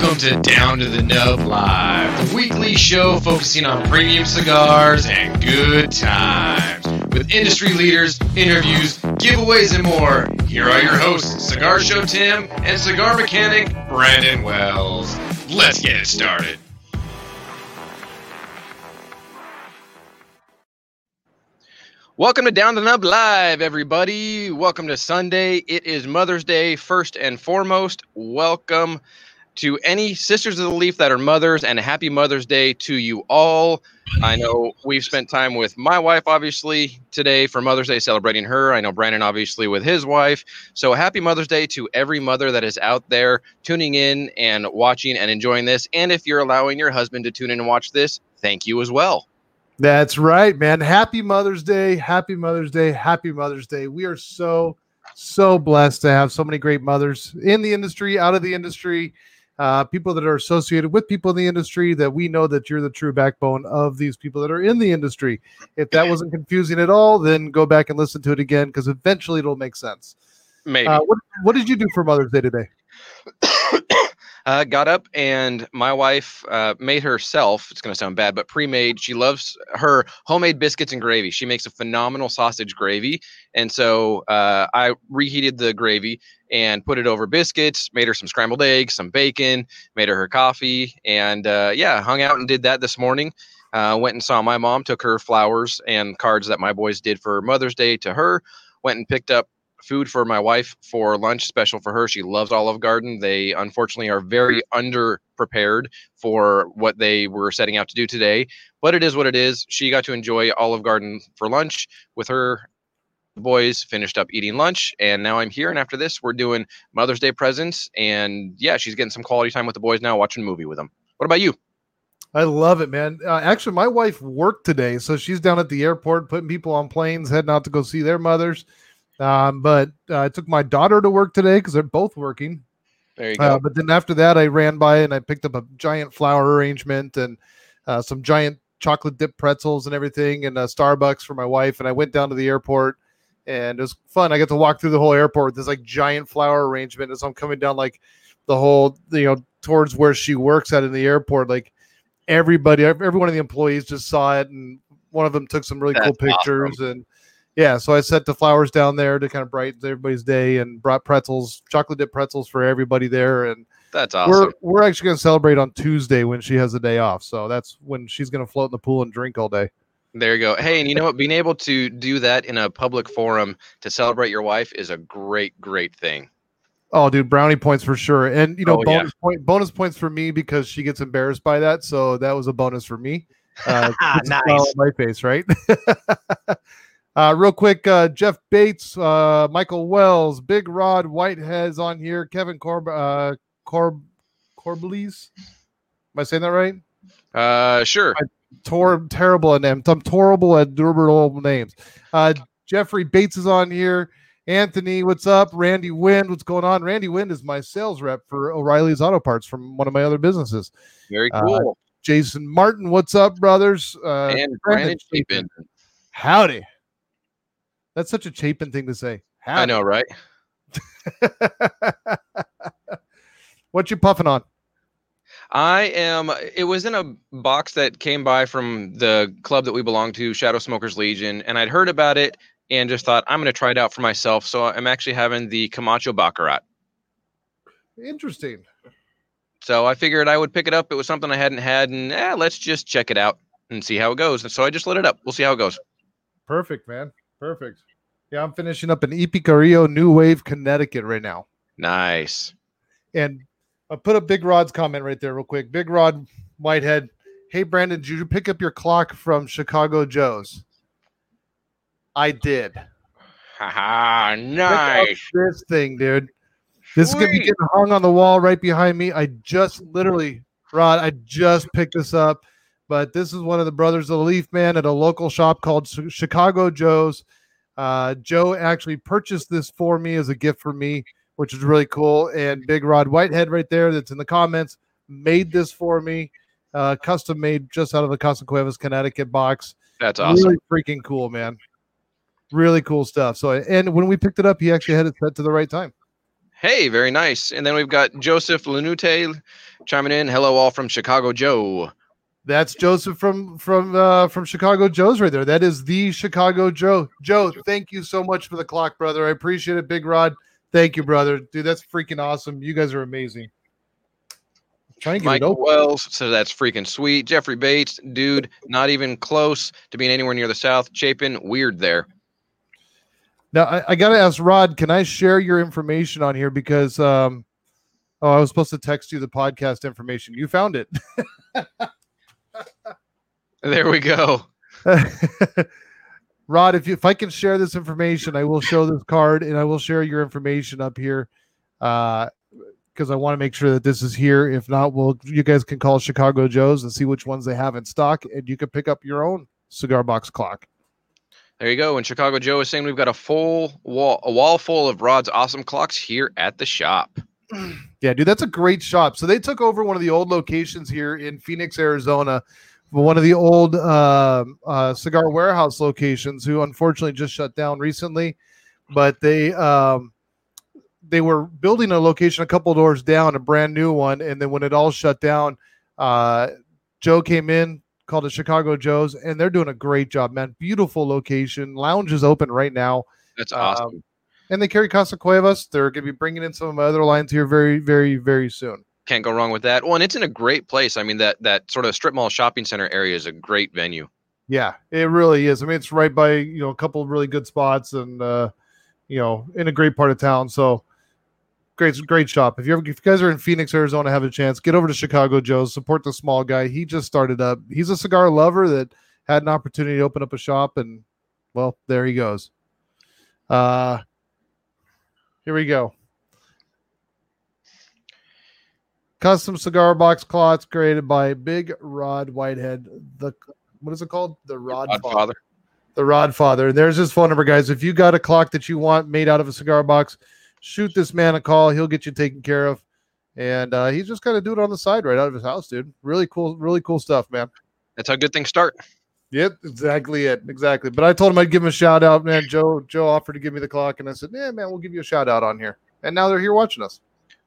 Welcome to Down to the Nub Live, the weekly show focusing on premium cigars and good times. With industry leaders, interviews, giveaways, and more, here are your hosts, Cigar Show Tim and cigar mechanic Brandon Wells. Let's get it started. Welcome to Down to the Nub Live, everybody. Welcome to Sunday. It is Mother's Day, first and foremost. Welcome to any sisters of the leaf that are mothers, and a happy Mother's Day to you all. I know we've spent time with my wife, obviously, today for Mother's Day, celebrating her. I know Brandon, obviously, with his wife. So, happy Mother's Day to every mother that is out there tuning in and watching and enjoying this. And if you're allowing your husband to tune in and watch this, thank you as well. That's right, man. Happy Mother's Day. Happy Mother's Day. Happy Mother's Day. We are so, so blessed to have so many great mothers in the industry, out of the industry, uh, people that are associated with people in the industry that we know that you're the true backbone of these people that are in the industry. If that wasn't confusing at all, then go back and listen to it again because eventually it'll make sense. Maybe. Uh, what, what did you do for Mother's Day today? uh, got up and my wife uh, made herself. It's going to sound bad, but pre-made. She loves her homemade biscuits and gravy. She makes a phenomenal sausage gravy, and so uh, I reheated the gravy and put it over biscuits. Made her some scrambled eggs, some bacon. Made her her coffee, and uh, yeah, hung out and did that this morning. Uh, went and saw my mom. Took her flowers and cards that my boys did for Mother's Day to her. Went and picked up food for my wife for lunch special for her. She loves Olive Garden. They unfortunately are very under prepared for what they were setting out to do today, but it is what it is. She got to enjoy Olive Garden for lunch with her boys finished up eating lunch and now i'm here and after this we're doing mother's day presents and yeah she's getting some quality time with the boys now watching a movie with them what about you I love it, man. Uh, actually, my wife worked today, so she's down at the airport putting people on planes, heading out to go see their mothers. Um, but uh, I took my daughter to work today because they're both working. there you go Uh, but then after that, I ran by and I picked up a giant flower arrangement and uh, some giant chocolate dip pretzels and everything, and a Starbucks for my wife. And I went down to the airport, and it was fun. I got to walk through the whole airport with this like giant flower arrangement as I'm coming down like the whole, you know, towards where she works at in the airport. Like everybody, every one of the employees just saw it, and one of them took some really cool That's pictures and. Yeah, so I set the flowers down there to kind of brighten everybody's day and brought pretzels, chocolate dip pretzels for everybody there. And that's awesome we're we're actually going to celebrate on Tuesday when she has a day off. So that's when she's going to float in the pool and drink all day. There you go. Hey, and you know what? Being able to do that in a public forum to celebrate your wife is a great, great thing. Oh, dude, brownie points for sure. And you know, Oh, yeah. bonus point bonus points for me because she gets embarrassed by that. So that was a bonus for me. Uh, Nice. my face, right? uh, real quick, uh, Jeff Bates, uh, Michael Wells, Big Rod Whitehead's on here. Kevin Corb, uh, Corb, Corblees. Am I saying that right? Uh, sure. I, tor- terrible at names. I'm terrible at durable names. Uh, Jeffrey Bates is on here. Anthony, what's up? Randy Wind, what's going on? Randy Wind is my sales rep for O'Reilly's Auto Parts from one of my other businesses. Very Uh, cool. Jason Martin, what's up, brothers? Uh, and Brandon Brandon Chapin. howdy. That's such a Chapin thing to say. I know, right? what you puffing on? I am. It was in a box that came by from the club that we belong to, Shadow Smokers Legion, and I'd heard about it and just thought I'm going to try it out for myself. So I'm actually having the Camacho Baccarat. Interesting. So I figured I would pick it up. It was something I hadn't had, and eh, let's just check it out and see how it goes. And so I just lit it up. We'll see how it goes. Perfect, man. Perfect. Yeah, I'm finishing up in E.P. Carrillo, New Wave, Connecticut right now. Nice. And I put up Big Rod's comment right there, real quick. Big Rod Whitehead. Hey, Brandon, did you pick up your clock from Chicago Joe's? I did. Haha, nice. This thing, dude. This is gonna be getting hung on the wall right behind me. I just literally, Rod, I just picked this up, but this is one of the brothers of the Leaf Man at a local shop called Chicago Joe's. Uh, Joe actually purchased this for me as a gift for me, which is really cool. And Big Rod Whitehead right there, that's in the comments, made this for me, uh, custom made just out of a Casa Cuevas, Connecticut box. That's awesome. Really freaking cool, man. Really cool stuff. So, and when we picked it up, he actually had it set to the right time. Hey, very nice. And then we've got Joseph Lanute chiming in. Hello, all from Chicago Joe. That's Joseph from from uh, from Chicago Joe's right there. That is the Chicago Joe. Joe, thank you so much for the clock, brother. I appreciate it, Big Rod. Thank you, brother. Dude, that's freaking awesome. You guys are amazing. Try and get Mike Wells so that's freaking sweet. Jeffrey Bates, dude, not even close to being anywhere near the South. Chapin, weird there. Now I, I got to ask Rod, can I share your information on here because um, oh, I was supposed to text you the podcast information. You found it. there we go. Rod, if you, if I can share this information, I will show this card and I will share your information up here. Uh, because I want to make sure that this is here. If not, well, you guys can call Chicago Joe's and see which ones they have in stock, and you can pick up your own cigar box clock. There you go. And Chicago Joe is saying we've got a full wall, a wall full of Rod's awesome clocks here at the shop. Yeah, dude, that's a great shop. So they took over one of the old locations here in Phoenix, Arizona, one of the old uh, uh, cigar warehouse locations, who unfortunately just shut down recently. But they um, they were building a location a couple doors down, a brand new one, and then when it all shut down, uh, Joe came in, called it Chicago Joe's, and they're doing a great job, man. Beautiful location. Lounge is open right now. That's awesome. Um, and they carry Casa Cuevas. They're going to be bringing in some of my other lines here very, very, very soon. Can't go wrong with that. Well, and it's in a great place. I mean, that that sort of strip mall shopping center area is a great venue. Yeah, it really is. I mean, it's right by you know a couple of really good spots, and uh, you know, in a great part of town. So great, great shop. If you ever, if you guys are in Phoenix, Arizona, have a chance, get over to Chicago Joe's. Support the small guy. He just started up. He's a cigar lover that had an opportunity to open up a shop, and well, there he goes. Uh, here we go. Custom cigar box cloths created by Big Rod Whitehead. The what is it called? The Rod, Rod Father. Father. The Rod Father. And there's his phone number, guys. If you got a clock that you want made out of a cigar box, shoot this man a call. He'll get you taken care of. And uh, he's just kind of doing it on the side right out of his house, dude. Really cool, really cool stuff, man. That's how good things start. Yep, exactly it. Exactly. But I told him I'd give him a shout out, man. Joe Joe offered to give me the clock, and I said, Yeah, man, we'll give you a shout out on here. And now they're here watching us.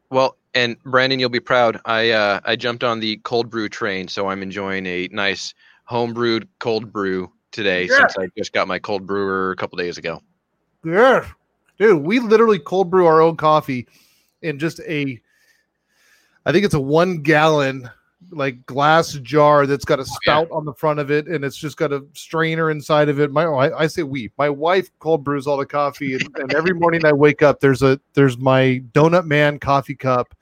Well, and Brandon, you'll be proud. I uh, I jumped on the cold brew train, so I'm enjoying a nice home brewed cold brew today yeah. since I just got my cold brewer a couple days ago. Yeah, dude, we literally cold brew our own coffee in just a, I think it's a one gallon like glass jar that's got a spout oh, yeah. on the front of it and it's just got a strainer inside of it. My oh, I, I say we. My wife cold brews all the coffee and, and, every morning I wake up there's a there's my donut man coffee cup.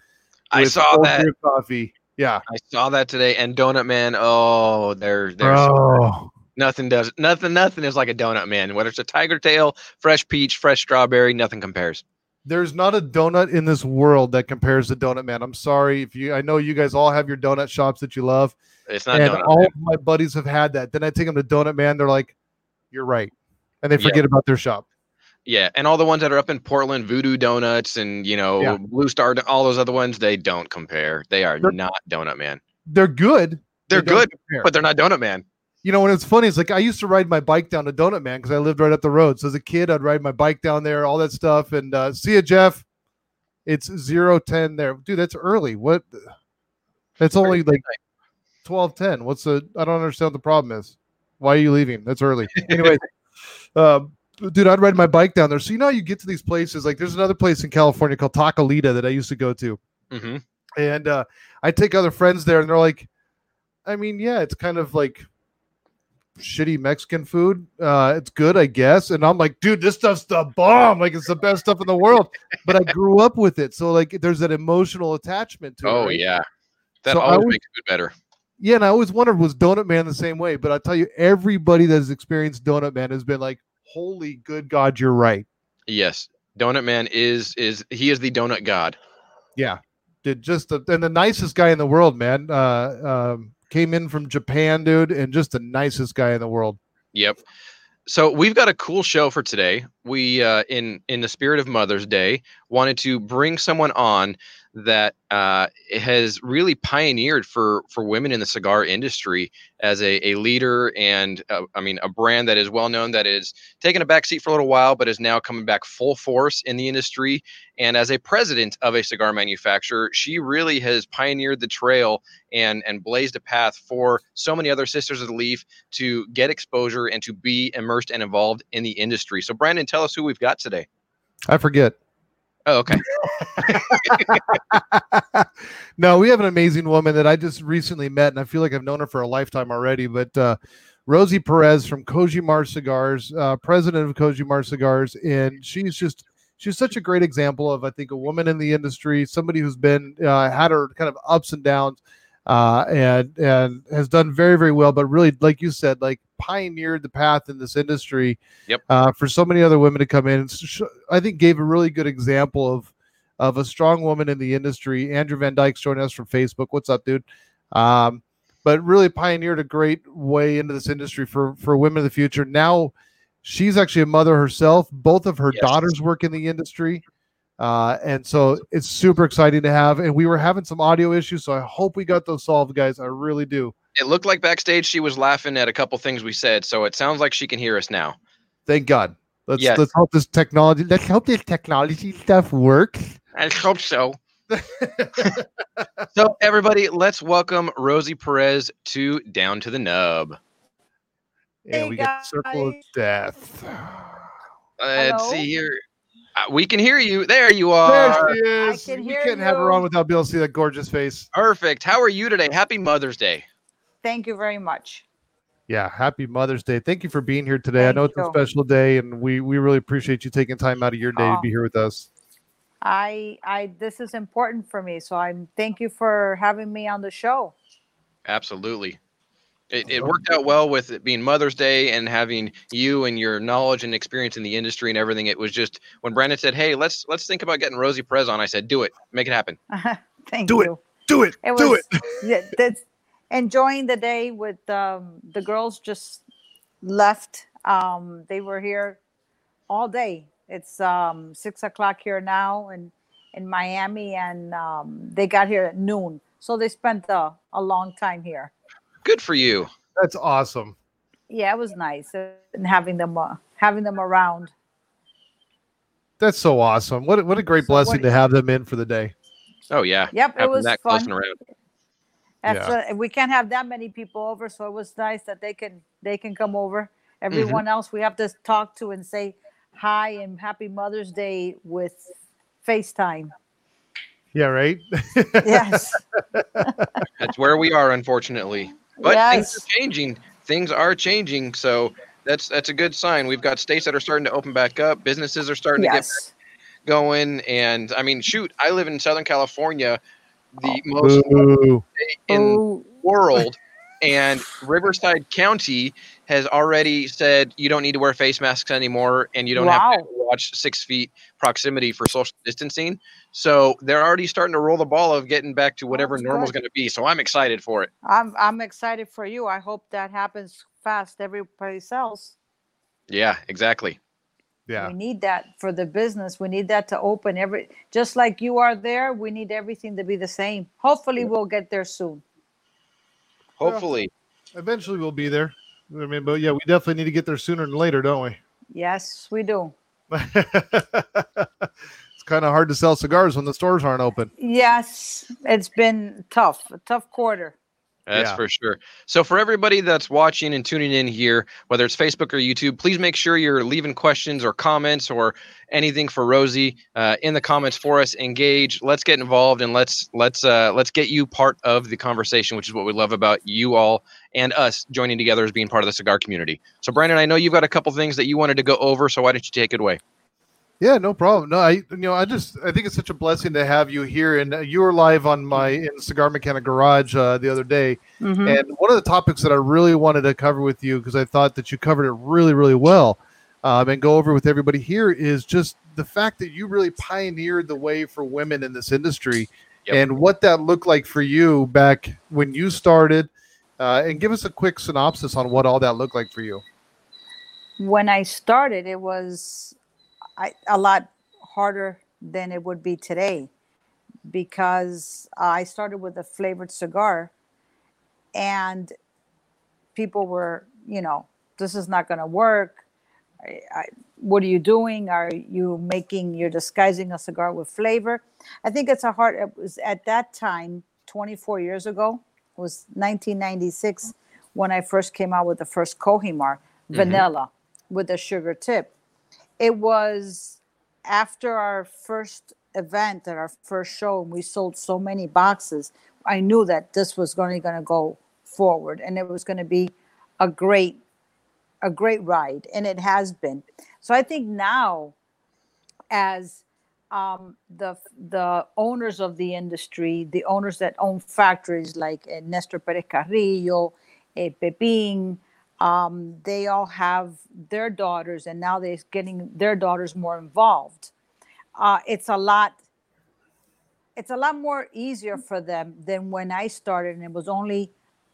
I saw that coffee. Yeah. I saw that today and donut man, oh, they're oh. Nothing does nothing. Nothing is like a donut man. Whether it's a tiger tail, fresh peach, fresh strawberry, nothing compares. There's not a donut in this world that compares to Donut Man. I'm sorry if you. I know you guys all have your donut shops that you love. It's not. And all man. of my buddies have had that. Then I take them to Donut Man. They're like, "You're right," and they forget yeah. about their shop. Yeah, and all the ones that are up in Portland, Voodoo Donuts, and you know yeah. Blue Star, all those other ones, they don't compare. They are they're, not Donut Man. They're good. They're they good, compare. but they're not Donut Man you know, when it's funny, it's like I used to ride my bike down to Donut Man because I lived right up the road. So as a kid, I'd ride my bike down there, all that stuff. And uh, see you, Jeff. It's zero ten there, dude. That's early. What? It's only like twelve ten. What's the? I don't understand what the problem is. Why are you leaving? That's early. Anyway, um, dude, I'd ride my bike down there. So you know, you get to these places. Like there's another place in California called Taquelita that I used to go to, mm-hmm. and uh, I take other friends there, and they're like, I mean, yeah, it's kind of like shitty Mexican food. Uh, it's good, I guess. And I'm like, dude, this stuff's the bomb. Like it's the best stuff in the world. But I grew up with it, so like there's that emotional attachment to oh, it. Oh right? yeah, that so always, always makes food better. Yeah, and I always wondered was Donut Man the same way? But I tell you, everybody that has experienced Donut Man has been like, "Holy good God, you're right." Yes, Donut Man is is he is the donut god. Yeah, did just the, and the nicest guy in the world, man. Uh, um, came in from Japan, dude, and just the nicest guy in the world. Yep. So we've got a cool show for today. We, uh, in in the spirit of Mother's Day, wanted to bring someone on that uh, has really pioneered for for women in the cigar industry as a, a leader and uh, I mean a brand that is well known that is taken a back seat for a little while but is now coming back full force in the industry. And as a president of a cigar manufacturer she really has pioneered the trail and and blazed a path for so many other sisters of the leaf to get exposure and to be immersed and involved in the industry. So Brandon tell us who we've got today. I forget. Oh, okay. no, we have an amazing woman that I just recently met, and I feel like I've known her for a lifetime already. But uh, Rosie Perez from Kojimar Cigars, uh, president of Kojimar Cigars, and she's just she's such a great example of I think a woman in the industry, somebody who's been uh, had her kind of ups and downs, uh, and and has done very very well. But really, like you said, like pioneered the path in this industry. Yep. Uh, for so many other women to come in, I think gave a really good example of of a strong woman in the industry. Andrew Van Dyke's joining us from Facebook. What's up, dude? Um, but really pioneered a great way into this industry for for women of the future. Now she's actually a mother herself. Both of her yes. daughters work in the industry. Uh, and so it's super exciting to have. And we were having some audio issues, so I hope we got those solved, guys. I really do. It looked like backstage she was laughing at a couple things we said, so it sounds like she can hear us now. Thank God. Let's yes. let's hope this technology. Let's hope this technology stuff works. I hope so. so everybody, let's welcome Rosie Perez to Down to the Nub. And hey we guys. get Circle of Death. Let's Hello? see here. Uh, we can hear you. There you are. There she is. I can we couldn't you. have her on without being able to see that gorgeous face. Perfect. How are you today? Happy Mother's Day. Thank you very much. Yeah, happy Mother's Day. Thank you for being here today. Thank I know it's you. a special day and we we really appreciate you taking time out of your day oh, to be here with us. I I this is important for me, so I'm thank you for having me on the show. Absolutely. It, it worked out well with it being Mother's Day and having you and your knowledge and experience in the industry and everything. It was just when Brandon said, "Hey, let's let's think about getting Rosie Perez on." I said, "Do it, make it happen." Thank do you. It. Do it. it do was, it. yeah, that's enjoying the day with um, the girls. Just left. Um, they were here all day. It's um, six o'clock here now, and in Miami, and um, they got here at noon. So they spent a, a long time here. Good for you. That's awesome. Yeah, it was nice and having them uh, having them around. That's so awesome. What what a great so blessing to have them in for the day. Oh yeah. Yep, Having it was that fun. around. That's yeah. we can't have that many people over, so it was nice that they can they can come over. Mm-hmm. Everyone mm-hmm. else we have to talk to and say hi and happy Mother's Day with FaceTime. Yeah, right. yes. That's where we are, unfortunately. But yes. things are changing. Things are changing. So that's that's a good sign. We've got states that are starting to open back up. Businesses are starting yes. to get going. And I mean, shoot, I live in Southern California, the oh. most in the world. And Riverside County has already said you don't need to wear face masks anymore, and you don't wow. have to watch six feet proximity for social distancing. So they're already starting to roll the ball of getting back to whatever normal is going to be. So I'm excited for it. I'm I'm excited for you. I hope that happens fast. Everybody else. Yeah, exactly. Yeah. We need that for the business. We need that to open every just like you are there. We need everything to be the same. Hopefully, we'll get there soon. Hopefully. Well, eventually we'll be there. I mean, but yeah, we definitely need to get there sooner than later, don't we? Yes, we do. it's kind of hard to sell cigars when the stores aren't open. Yes, it's been tough, a tough quarter. That's yeah. for sure. So, for everybody that's watching and tuning in here, whether it's Facebook or YouTube, please make sure you're leaving questions or comments or anything for Rosie uh, in the comments for us. Engage. Let's get involved and let's let's uh, let's get you part of the conversation, which is what we love about you all and us joining together as being part of the cigar community. So, Brandon, I know you've got a couple things that you wanted to go over, so why don't you take it away? Yeah, no problem. No, I you know I just I think it's such a blessing to have you here, and you were live on my in Cigar Mechanic Garage uh, the other day, mm-hmm. and one of the topics that I really wanted to cover with you because I thought that you covered it really really well, um, and go over with everybody here is just the fact that you really pioneered the way for women in this industry, yep. and what that looked like for you back when you started, uh, and give us a quick synopsis on what all that looked like for you. When I started, it was I, a lot harder than it would be today. because I started with a flavored cigar and people were, you know, this is not going to work. I, I, what are you doing? Are you making, you're disguising a cigar with flavor? I think it's a hard, it was at that time, 24 years ago, it was 1996 when I first came out with the first Kohimar, mm-hmm. vanilla with a sugar tip. It was after our first event at our first show, and we sold so many boxes. I knew that this was going to go forward, and it was going to be a great, a great ride, and it has been. So I think now, as um, the the owners of the industry, the owners that own factories like uh, Nestor Perez Carrillo, uh, Pepin, um, they all have their daughters, and now they're getting their daughters more involved. Uh, it's a lot. It's a lot more easier for them than when I started, and it was only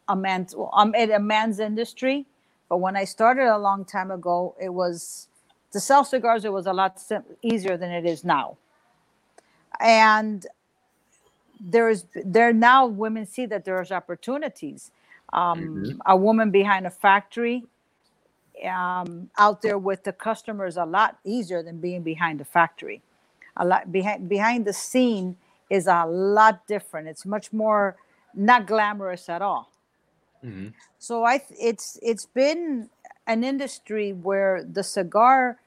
a man's. Well, I'm in a man's industry, but when I started a long time ago, it was to sell cigars. It was a lot sim- easier than it is now, and there's there now women see that there's opportunities um, Mhm. a woman behind a factory um, out there with the customers a lot easier than being behind the factory. A lot behind behind the scene is a lot different. It's much more not glamorous at all. Mhm. So I it's it's been an industry where the cigar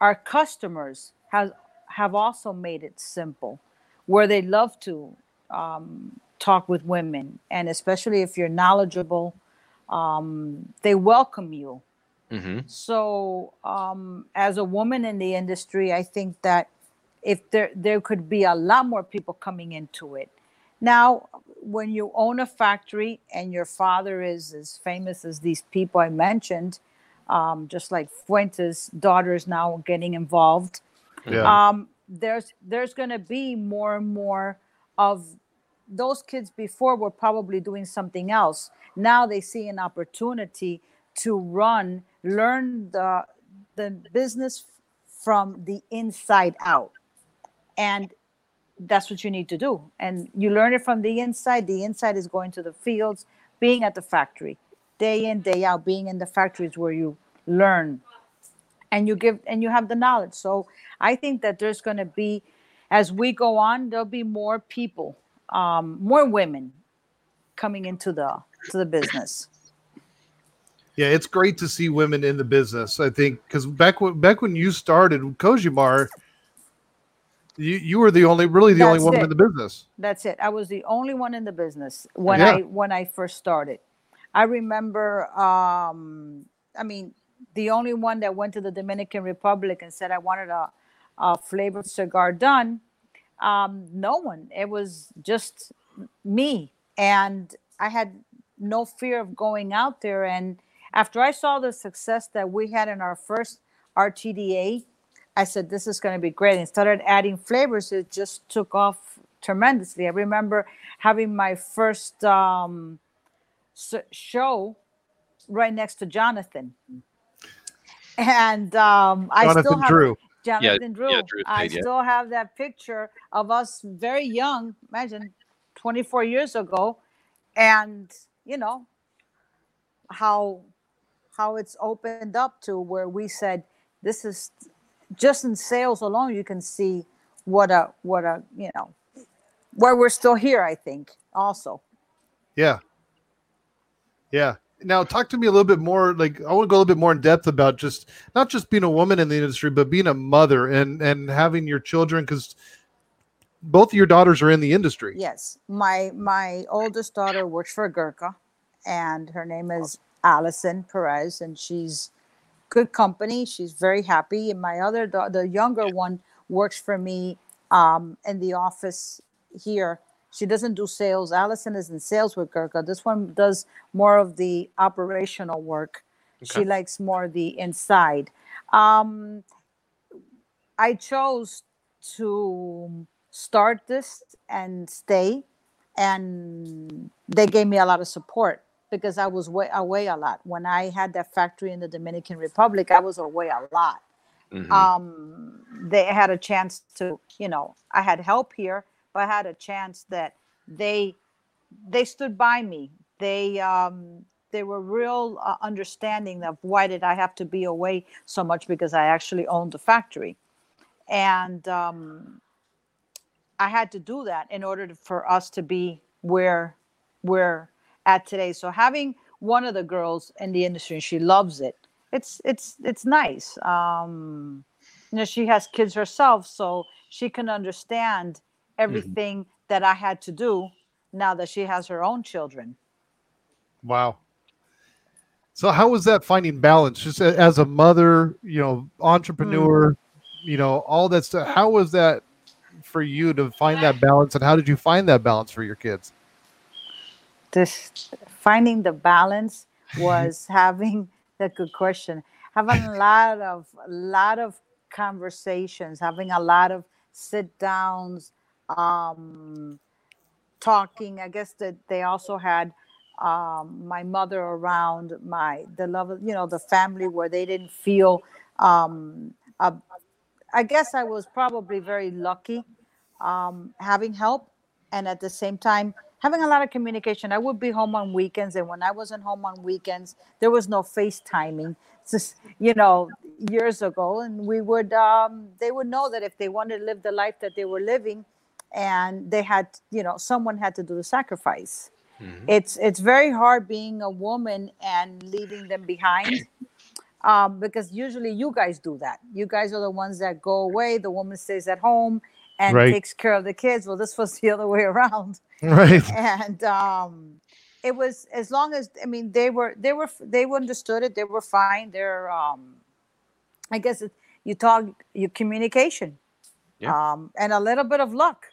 our customers has have also made it simple where they love to um, talk with women and especially if you're knowledgeable um, they welcome you Mhm. so um, as a woman in the industry i think that if there there could be a lot more people coming into it now when you own a factory and your father is as famous as these people i mentioned um, just like fuentes daughter is now getting involved Yeah. um, there's there's going to be more and more of those kids before were probably doing something else. Now they see an opportunity to run learn the the business from the inside out. And that's what you need to do. And you learn it from the inside. The inside is going to the fields being at the factory. Day in day out being in the factories where you learn. And you give and you have the knowledge. So i think that there's going to be as we go on there'll be more people um, more women coming into the to the business Yeah, it's great to see women in the business. I think because back when back when you started Kojimar, you you were the only really the only That's woman it. in the business. that's it i was the only one in the business when Yeah. i when i first started i remember um i mean the only one that went to the dominican republic and said i wanted a, a flavored cigar done um no one it was just me and i had no fear of going out there and after i saw the success that we had in our first rtda I said, this is going to be great. And started adding flavors. It just took off tremendously. I remember having my first um, show right next to Jonathan. And um, I still have Drew. Jonathan Drew. yeah, Drew I yeah. still have that picture of us very young, imagine 24 years ago. And, you know, how how it's opened up to where we said this is just in sales alone you can see what a what a you know where we're still here i think also Yeah. Yeah. Now talk to me a little bit more. Like I want to go a little bit more in depth about just not just being a woman in the industry, but being a mother and and having your children because both of your daughters are in the industry. yes. My my oldest daughter works for gurkha and her name is allison perez and she's good company. She's very happy. And my other da- the younger one works for me um, in the office here she doesn't do sales. Allison is in sales with gurkha this one does more of the operational work. She likes more the inside. Um, i chose to start this and stay and they gave me a lot of support because i was way, away a lot. When i had that factory in the dominican republic i was away a lot. Mhm. um, they had a chance to, you know, I had help here, I had a chance that they they stood by me. They um, they were real uh, understanding of why did I have to be away so much because I actually owned the factory, and um, I had to do that in order to, for us to be where we're at today. So having one of the girls in the industry, and she loves it. It's it's it's nice. Um, you know, she has kids herself, so she can understand everything mm-hmm. that I had to do now that she has her own children. Wow. So how was that finding balance just as a mother, you know, entrepreneur, mm. you know, all that stuff. How was that for you to find that balance and how did you find that balance for your kids? This finding the balance was having a good question. Having a lot of a lot of conversations, having a lot of sit downs, um, talking. I guess that they also had um, my mother around, my the love, you know, the family where they didn't feel. Um, a, I guess I was probably very lucky um, having help, and at the same time having a lot of communication. I would be home on weekends, and when I wasn't home on weekends, there was no FaceTiming. Just you know, years ago, and we would um, they would know that if they wanted to live the life that they were living, and they had you know someone had to do the sacrifice. Mm-hmm. It's it's very hard being a woman and leaving them behind. Um, because usually you guys do that. You guys are the ones that go away. The woman stays at home and right. takes care of the kids. Well, this was the other way around. Right. And um, it was as long as I mean they were they were they understood it. They were fine. They're um, I guess it, you talk your communication, yeah. um, and a little bit of luck.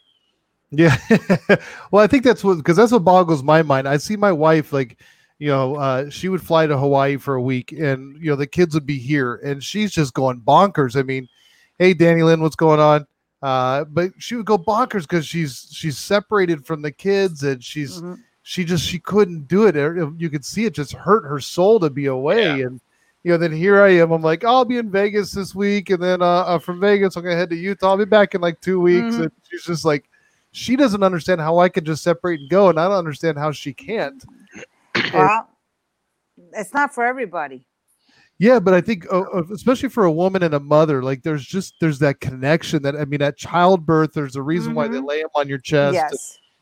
Yeah. well, I think that's what because that's what boggles my mind. I see my wife like you know, uh, she would fly to Hawaii for a week and, you know, the kids would be here and she's just going bonkers. I mean, hey, Danny Lynn, what's going on? Uh, but she would go bonkers because she's she's separated from the kids and she's mm-hmm. she just she couldn't do it. You could see it just hurt her soul to be away. Yeah. And you know, then here I am. I'm like, I'll be in Vegas this week, and then uh, uh from Vegas I'm gonna head to Utah. I'll be back in like two weeks. Mm-hmm. And she's just like, she doesn't understand how I can just separate and go, and I don't understand how she can't. Well, it's not for everybody. Yeah, but I think especially for a woman and a mother, like there's just there's that connection that I mean at childbirth, there's a reason mm-hmm. why they mm-hmm. lay them on your chest. Yes. And,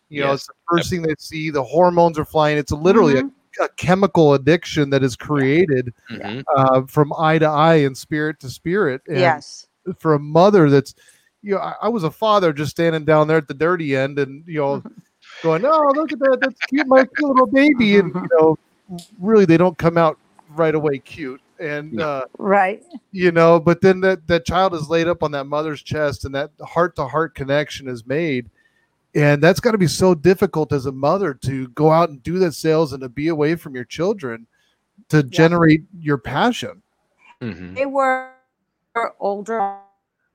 you yes. know, it's the first yep. thing they see. The hormones are flying. It's literally mm-hmm. a, a, chemical addiction that is created mm-hmm. uh, from eye to eye and spirit to spirit. And yes. For a mother, that's you know, I, I, was a father just standing down there at the dirty end, and you know, going, "Oh, look at that! That's cute, my cute little baby," and you know, really, they don't come out right away cute and uh, right you know but then that that child is laid up on that mother's chest and that heart to heart connection is made and that's got to be so difficult as a mother to go out and do that sales and to be away from your children to yeah. generate your passion mm-hmm. they were older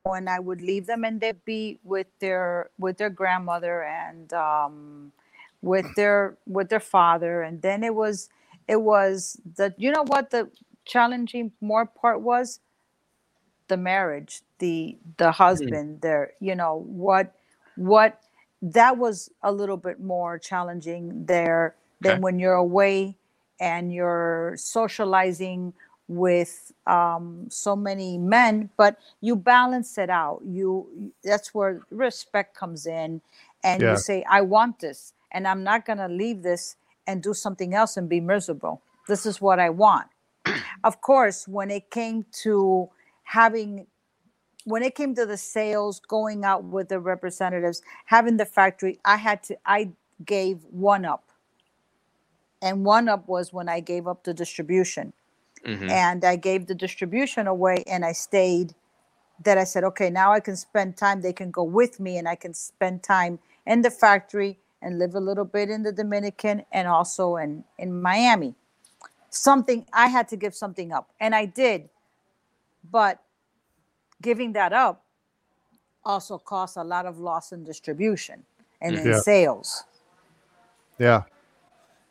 when i would leave them and they'd be with their with their grandmother and um, with their with their father and then it was it was the you know what the challenging more part was the marriage the the mm-hmm. husband mm-hmm. there you know what what that was a little bit more challenging there than when you're away and you're socializing with um, so many men but you balance it out. You that's where respect comes in and yeah. you say i want this and i'm not going to leave this and do something else and be miserable. This is what i want. Of course, when it came to having when it came to the sales going out with the representatives having the factory i had to i gave one up. And one up was when i gave up the distribution mm-hmm. and i gave the distribution away and i stayed that i said okay now i can spend time they can go with me and i can spend time in the factory and live a little bit in the dominican and also in in miami. Something I had to give something up and I did. But giving that up also costs a lot of loss in distribution and in yeah. sales. Yeah.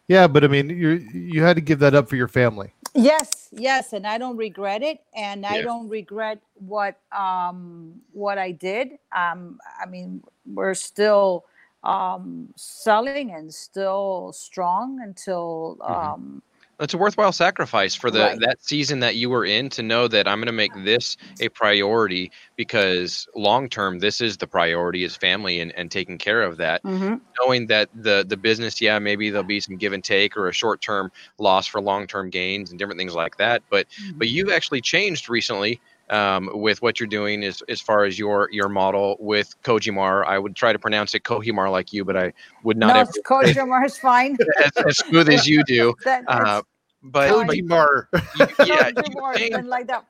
Yeah but I mean you you had to give that up for your family Yes, yes, and I don't regret it, and I Yeah. don't regret what um what I did. Um, I mean, we're still um selling and still strong until Mhm. um It's a worthwhile sacrifice for the Right. that season that you were in to know that I'm going to make this a priority because long term this is the priority is family and, and taking care of that. mhm, Knowing that the the business, yeah, maybe there'll be some give and take or a short term loss for long term gains and different things like that. But but you've actually changed recently um, with what you're doing as as far as your your model with Kojimar. I would try to pronounce it Kohimar like you, but I would not no, ever Jamar's fine. as, as smooth as you do. That, Uh, but, Fine. but Koji you, yeah, Coach you've changed, like that.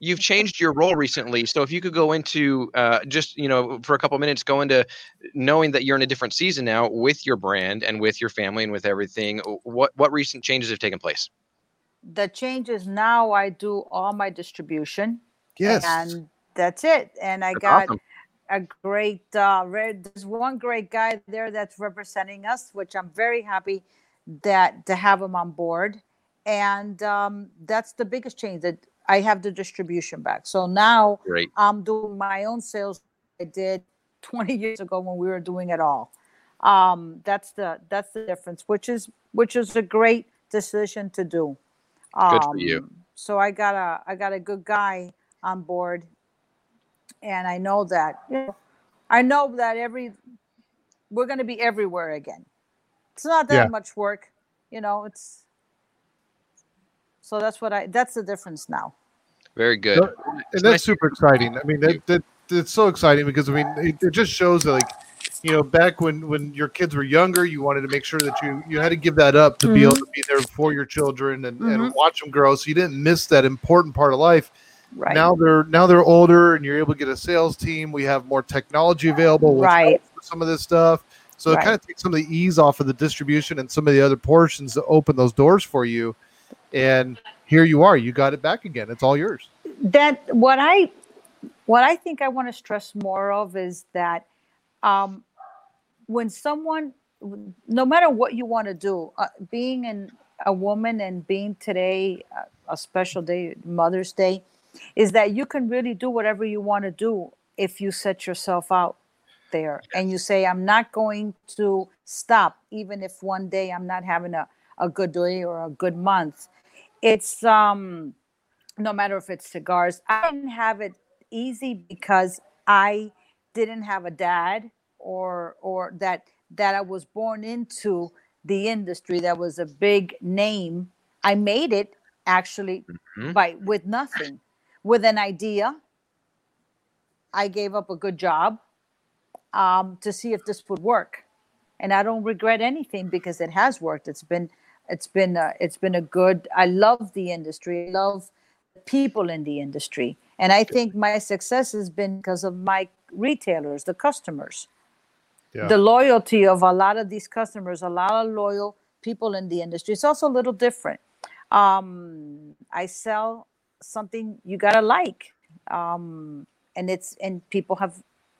you've changed your role recently. So if you could go into uh, just you know for a couple minutes, go into knowing that you're in a different season now with your brand and with your family and with everything. What what recent changes have taken place? The changes now I do all my distribution, Yes. and that's it. And I That's got awesome. a great uh red there's one great guy there that's representing us which i'm very happy that to have him on board and um that's the biggest change that i have the distribution back so now Great. i'm doing my own sales i did 20 years ago when we were doing it all um that's the that's the difference which is which is a great decision to do Good for you. Um, so i got a i got a good guy on board and I know that you know, I know that every we're going to be everywhere again. It's not that Yeah. much work, you know. It's so that's what I that's the difference now. Very good. No, It's and nice that's super exciting. I mean, that, that that's so exciting because I mean, it, it just shows that like, you know, back when when your kids were younger, you wanted to make sure that you you had to give that up to be able to mm-hmm. be there for your children and, and mm-hmm. watch them grow, so you didn't miss that important part of life. Right. Now they're now they're older, and you're able to get a sales team. We have more technology available, Right. helps some of this stuff. So it kind of takes some of the ease off of the distribution and some of the other portions to open those doors for you. And here you are, you got it back again. It's all yours. that what I what I think I want to stress more of is that um, when someone, no matter what you want to do, uh, being a woman and being today uh, a special day, Mother's Day, is that you can really do whatever you want to do if you set yourself out there and you say, I'm not going to stop, even if one day I'm not having a, a good day or a good month. It's um no matter if it's cigars. I didn't have it easy because I didn't have a dad or or that that I was born into the industry that was a big name. I made it actually Mhm. by with nothing, with an idea. I gave up a good job um, to see if this would work, and I don't regret anything because it has worked. It's been it's been a, it's been a good. I love the industry. I love the people in the industry, and I think my success has been because of my retailers, the customers Yeah. the loyalty of a lot of these customers, a lot of loyal people in the industry. It's also a little different. Um, I sell something you gotta like, um, and it's and people have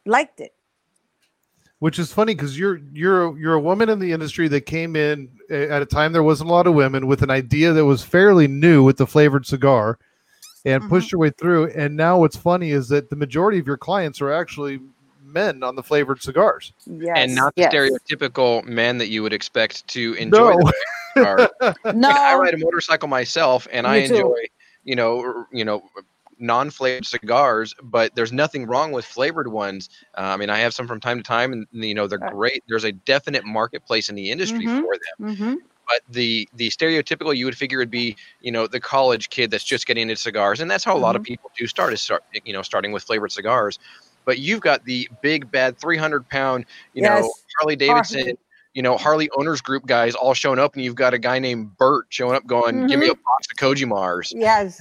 liked it. Which is funny because you're you're you're a woman in the industry that came in at a time there wasn't a lot of women with an idea that was fairly new with the flavored cigar and Mhm. pushed your way through and now what's funny is that the majority of your clients are actually men on the flavored cigars Yes, and not the yes. stereotypical men that you would expect to enjoy No. the cigar. No, Like, I ride a motorcycle myself, and I Me too. enjoy, you know, you know, non-flavored cigars. But there's nothing wrong with flavored ones. Uh, I mean, I have some from time to time, and you know, they're great. There's a definite marketplace in the industry Mhm. for them. hmm But the the stereotypical you would figure would be, you know, the college kid that's just getting into cigars, and that's how a lot of Mm-hmm. people do start. Is start, you know, starting with flavored cigars. But you've got the big bad 300 pound, you know, Yes. Harley Davidson. You know, Harley owners group guys all showing up, and you've got a guy named Bert showing up, going, "Give me a box of Koji Mars." Yes,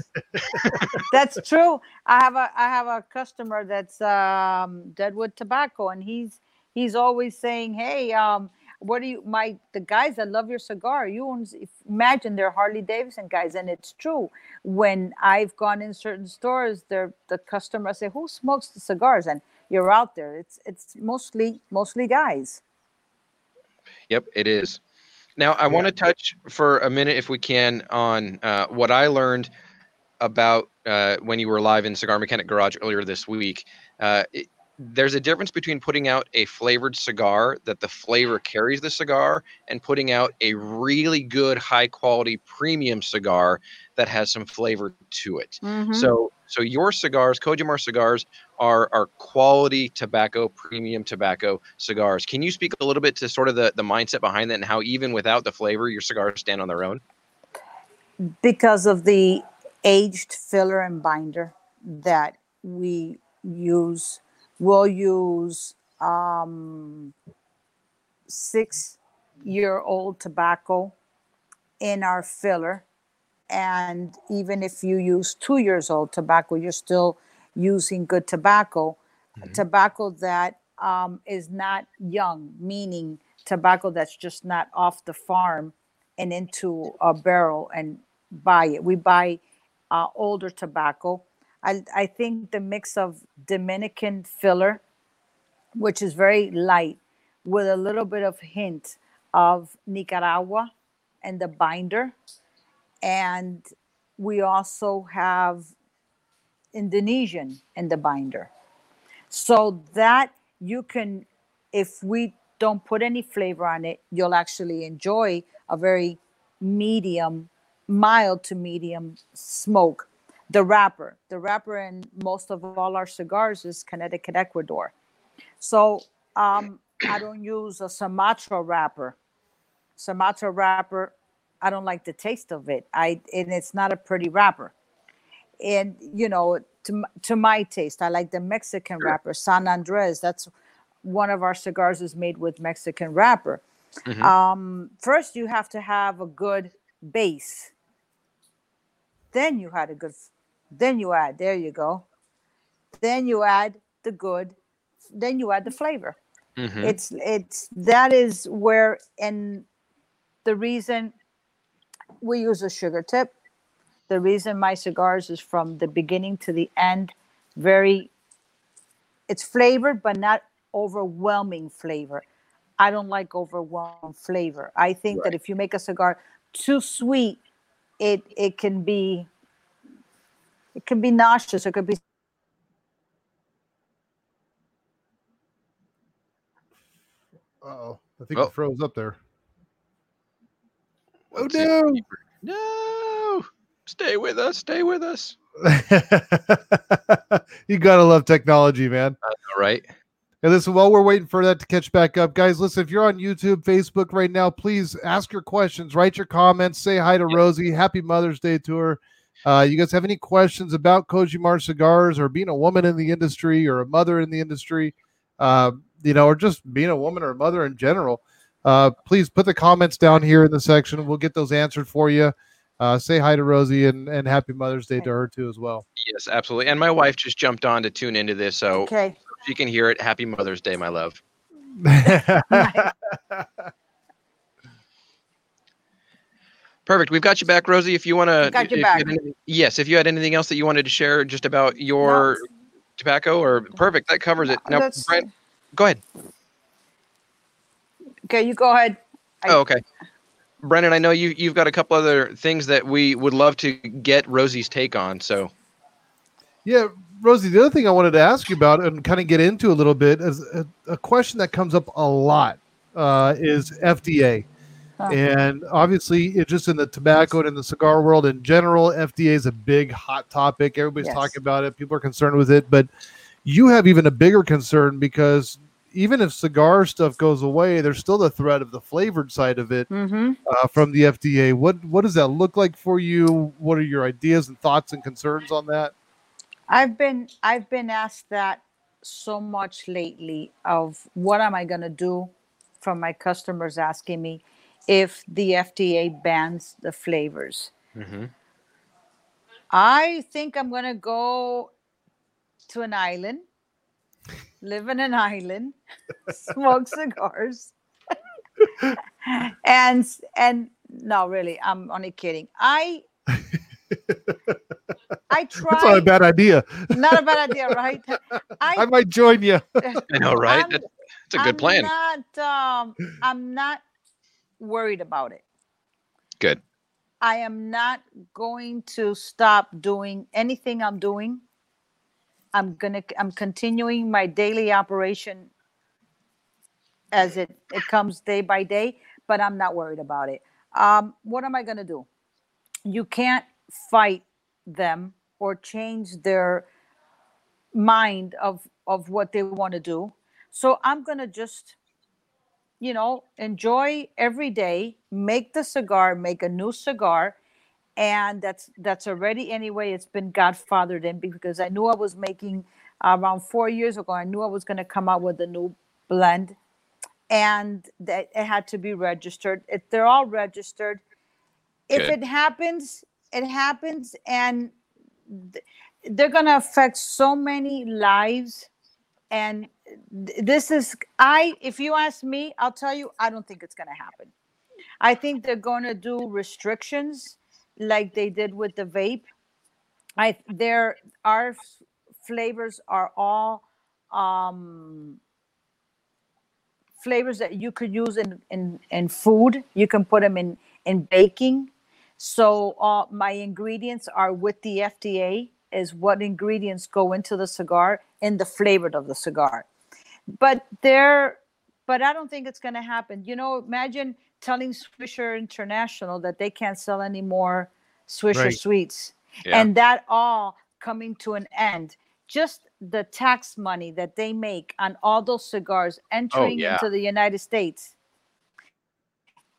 that's true. I have a I have a customer that's um, Deadwood Tobacco, and he's he's always saying, "Hey, um, what do you my the guys that love your cigar? You imagine they're Harley Davidson guys, and it's true. When I've gone in certain stores, they're the customer say, "Who smokes the cigars?" And you're out there. It's it's mostly mostly guys. Yep, it is. Now, I want to touch for a minute, if we can, on uh, what I learned about uh, when you were live in Cigar Mechanic Garage earlier this week. Uh, it, there's a difference between putting out a flavored cigar that the flavor carries the cigar and putting out a really good, high quality premium cigar that has some flavor to it. Mhm. So, so your cigars, Kojimar cigars, are are quality tobacco, premium tobacco cigars. Can you speak a little bit to sort of the the mindset behind that and how even without the flavor, your cigars stand on their own? because of the aged filler and binder that we use we'll use um, six year old tobacco in our filler and even if you use two years old tobacco you're still using good tobacco Mhm. tobacco that um, is not young meaning tobacco that's just not off the farm and into a barrel and buy it. We buy uh, older tobacco. I, I think the mix of Dominican filler, which is very light, with a little bit of hint of Nicaragua and the binder. And we also have Indonesian in the binder. So that you can, if we don't put any flavor on it, you'll actually enjoy a very medium, mild to medium smoke. The wrapper, the wrapper in most of all our cigars is Connecticut Ecuador. So um, I don't use a Sumatra wrapper. Sumatra wrapper, I don't like the taste of it. I and it's not a pretty wrapper. And you know, to to my taste, I like the Mexican Sure. wrapper, San Andres. That's one of our cigars is made with Mexican wrapper. Mhm. Um, first, you have to have a good base. Then you had a good. Then you add. There you go. Then you add the good. Then you add the flavor. Mhm. It's it's that is where and the reason we use a sugar tip. The reason my cigars is from the beginning to the end, very. It's flavored, but not overwhelming flavor. I don't like overwhelming flavor. I think that if you make a cigar too sweet, it it can be it can be nauseous. It could be oh, I think Oh. it froze up there. Oh no! No, stay with us. Stay with us. you gotta love technology, man. All right. And listen, while we're waiting for that to catch back up, guys, listen, if you're on YouTube, Facebook right now, please ask your questions, write your comments, say hi to Rosie. Happy Mother's Day to her. Uh, you guys have any questions about Kojimar cigars or being a woman in the industry or a mother in the industry, um, you know, or just being a woman or a mother in general? Uh, please put the comments down here in the section. We'll get those answered for you. Uh, say hi to Rosie and, and happy Mother's Day to her too as well. Yes, absolutely. And my wife just jumped on to tune into this, so okay. she can hear it. Happy Mother's Day, my love. Perfect. We've got you back, Rosie. If you want to, Got you back. yes. If you had anything else that you wanted to share, just about your tobacco, or perfect, that covers it. Now, That's- Brent, go ahead. Okay, you go ahead. I- Oh, okay. Brennan, I know you you've got a couple other things that we would love to get Rosie's take on. So Yeah, Rosie, the other thing I wanted to ask you about and kind of get into a little bit is a, a question that comes up a lot uh, is FDA. Huh. And obviously, it just in the tobacco and in the cigar world in general, FDA is a big hot topic. Everybody's Yes. talking about it. People are concerned with it. But you have even a bigger concern because even if cigar stuff goes away, there's still the threat of the flavored side of it Mm-hmm. uh, from the FDA. What what does that look like for you? What are your ideas and thoughts and concerns on that? I've been I've been asked that so much lately of what am I going to do from my customers asking me if the FDA bans the flavors. I think I'm going to go to an island, live in an island, smoke cigars. and and no, really, I'm only kidding. I I try That's not a bad idea. not a bad idea, right? I I, might join you. I know, right? I'm- That's, that's a good I'm plan. Not, um, I'm not worried about it. Good. I am not going to stop doing anything I'm doing. I'm gonna I'm continuing my daily operation as it it comes day by day, but I'm not worried about it. Um, what am I gonna do? You can't fight them or change their mind of of what they want to do. So I'm gonna just you know, enjoy every day, make the cigar, make a new cigar. And that's that's already anyway. It's been godfathered in because I knew I was making around four years ago. I knew I was going to come out with a new blend, and that it had to be registered. If they're all registered, if it happens, it happens, and th- they're going to affect so many lives and th- this is i if you ask me i'll tell you i don't think it's going to happen i think they're going to do restrictions like they did with the vape i there our flavors are all um flavors that you could use in in in food. You can put them in in baking. So uh, my ingredients are with the fda is what ingredients go into the cigar and the flavor of the cigar. But they're but i don't think it's going to happen. You know imagine telling swisher international that they can't sell any more swisher Right. sweets Yeah. and that all coming to an end just the tax money that they make on all those cigars entering yeah. into the united states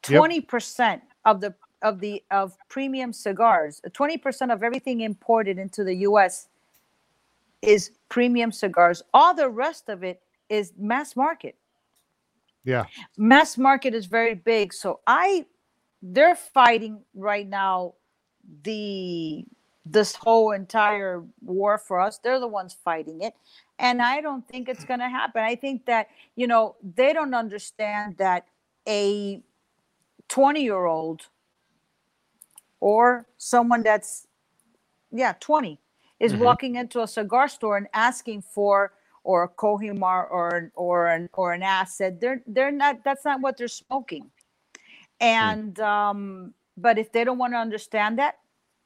20% of the of the of premium cigars 20% of everything imported into the us is premium cigars all the rest of it is mass market Yeah. mass market is very big so i they're fighting right now the this whole entire war for us they're the ones fighting it and i don't think it's going to happen i think that you know they don't understand that a 20 year old or someone that's yeah 20 is Mhm. walking into a cigar store and asking for or a kohimar or an or an or an acid they're they're not that's not what they're smoking. And um but if they don't want to understand that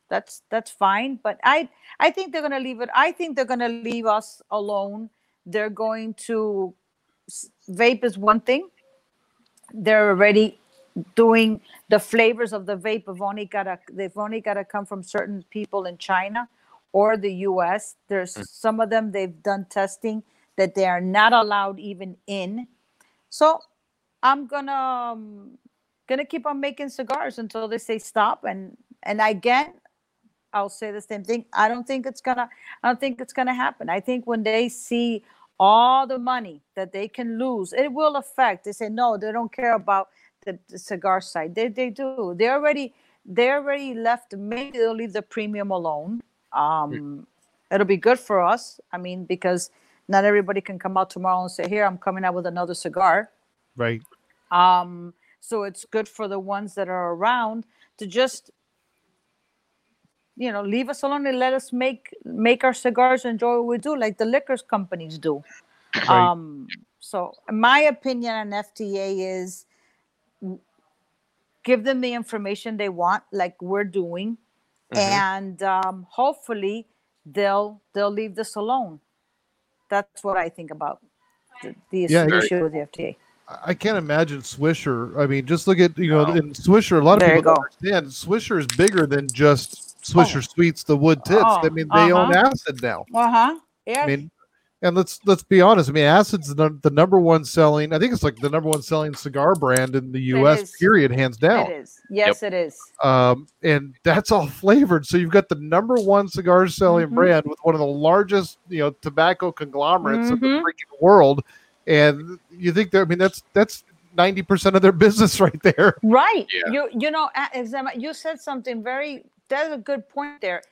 that's that's fine. But i i think they're going to leave it i think they're to leave us alone. They're going to vape is one thing. They're already doing the flavors of the vape have only got to they've only got to come from certain people in china or the us there's some of them they've done testing that they are not allowed even in. So i'm gonna um, gonna keep on making cigars until they say stop and and again i'll say the same thing. I don't think it's gonna i don't think it's gonna happen. I think when they see all the money that they can lose it will affect. They say no they don't care about the, the cigar side. They, they do. They already they already left maybe they'll leave the premium alone um it'll be good for us i mean because not everybody can come out tomorrow and say here i'm coming out with another cigar Right. um, so it's good for the ones that are around to just, you know, leave us alone and let us make make our cigars, enjoy what we do, like the liquors companies do. Right. Um, so my opinion on FDA is give them the information they want, like we're doing, Mhm. and um, hopefully they'll they'll leave this alone. That's what I think about the, the Yeah, issue with the FDA. I I can't imagine Swisher. I mean, just look at you know No. in Swisher. A lot of There people don't understand Swisher is bigger than just Swisher Sweets, the wood tips. I Oh, mean, they own uh-huh. acid now. Uh huh. Yeah. I mean, and let's let's be honest. I mean, acid's the, the number one selling. I think it's like the number one selling cigar brand in the U.S. Period, hands down. It is. Yes, it is. um, and that's all flavored. So you've got the number one cigar selling Mhm. brand with one of the largest, you know, tobacco conglomerates in the Mhm. freaking world, and you think that I mean that's that's ninety percent of their business right there. Right. Yeah. You you know, a- you said something very that's a good point there.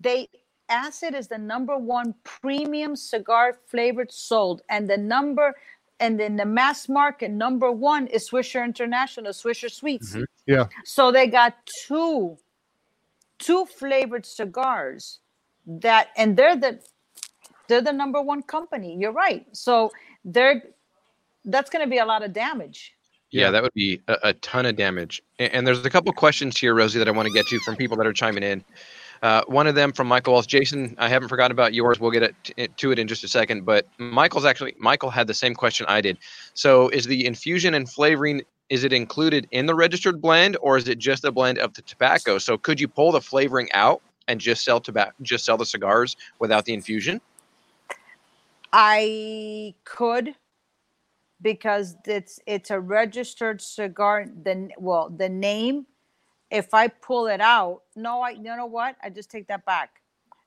They acid is the number one premium cigar flavored sold, and the number and then the mass market number one is Swisher International, Swisher Sweets. Mhm. Yeah. So they got two two flavored cigars that and they're the they're the number one company. You're right. So they're that's going to be a lot of damage Yeah, Yeah. that would be a, a ton of damage. And, and there's a couple questions here, Rosie, that I want to get to from people that are chiming in. Uh, one of them from Michael Walsh. Jason, I haven't forgotten about yours. We'll get it, it to it in just a second. But Michael's actually Michael had the same question I did. So, is the infusion and flavoring is it included in the registered blend, or is it just a blend of the tobacco? So, could you pull the flavoring out and just sell tobacco, just sell the cigars without the infusion? I could because it's it's a registered cigar. The well, the name. If I pull it out, no, I you know what? I just take that back.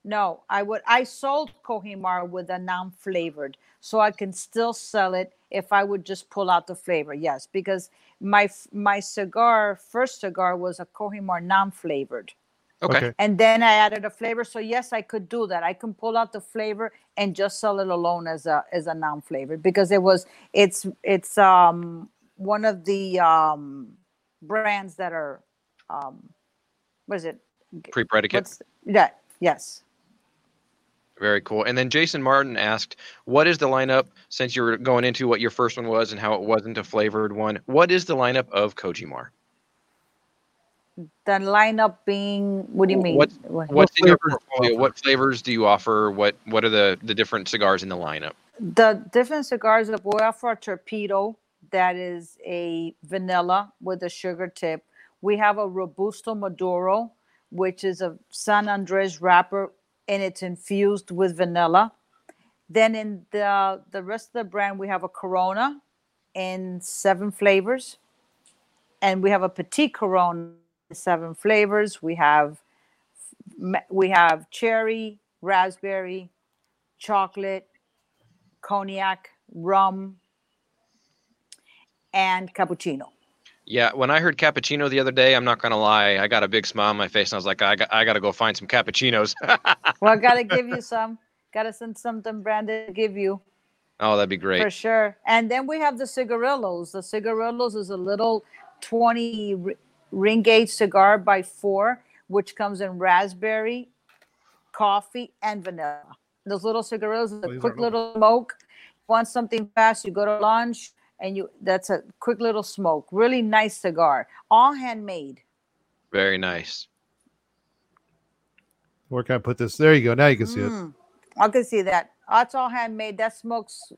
No, I would. I sold Kohimar with a non-flavored, so I can still sell it if I would just pull out the flavor. Yes, because my my cigar first cigar was a Kohimar non-flavored Okay. and then I added a flavor. So yes, I could do that. I can pull out the flavor and just sell it alone as a as a non-flavored because it was it's it's um one of the um brands that are um what is it? Pre-predicate. What's that? Yes. Very cool. And then Jason Martin asked, "What is the lineup since you were going into what your first one was and how it wasn't a flavored one? What is the lineup of Kojimar? The lineup being what do you mean? What's- What- in your flavors do you portfolio? offer? What flavors do you offer? What What are the the different cigars in the lineup? the different cigars that we offer a torpedo that is a vanilla with a sugar tip. We have a Robusto Maduro, which is a San Andres wrapper and it's infused with vanilla. Then in the the rest of the brand, we have a Corona in seven flavors, and we have a Petit Corona seven flavors. We have we have cherry, raspberry, chocolate, cognac, rum, and cappuccino. Yeah, when I heard cappuccino the other day, I'm not gonna lie, I got a big smile on my face, and I was like, I got, I got to go find some cappuccinos. Well, I gotta give you some. Gotta send something branded to give you oh, that'd be great. for sure. And then we have the cigarillos. The cigarillos is a little 20 r- ring gauge cigar by four, which comes in raspberry, coffee, and vanilla. Those little cigarillos is a quick aren't little smoke. Want something fast? You go to lunch, and you that's a quick little smoke. Really nice cigar, all handmade. Very nice. Where can I put this? There you go. Now you can see it. Mm, I can see that. That's all handmade. That smokes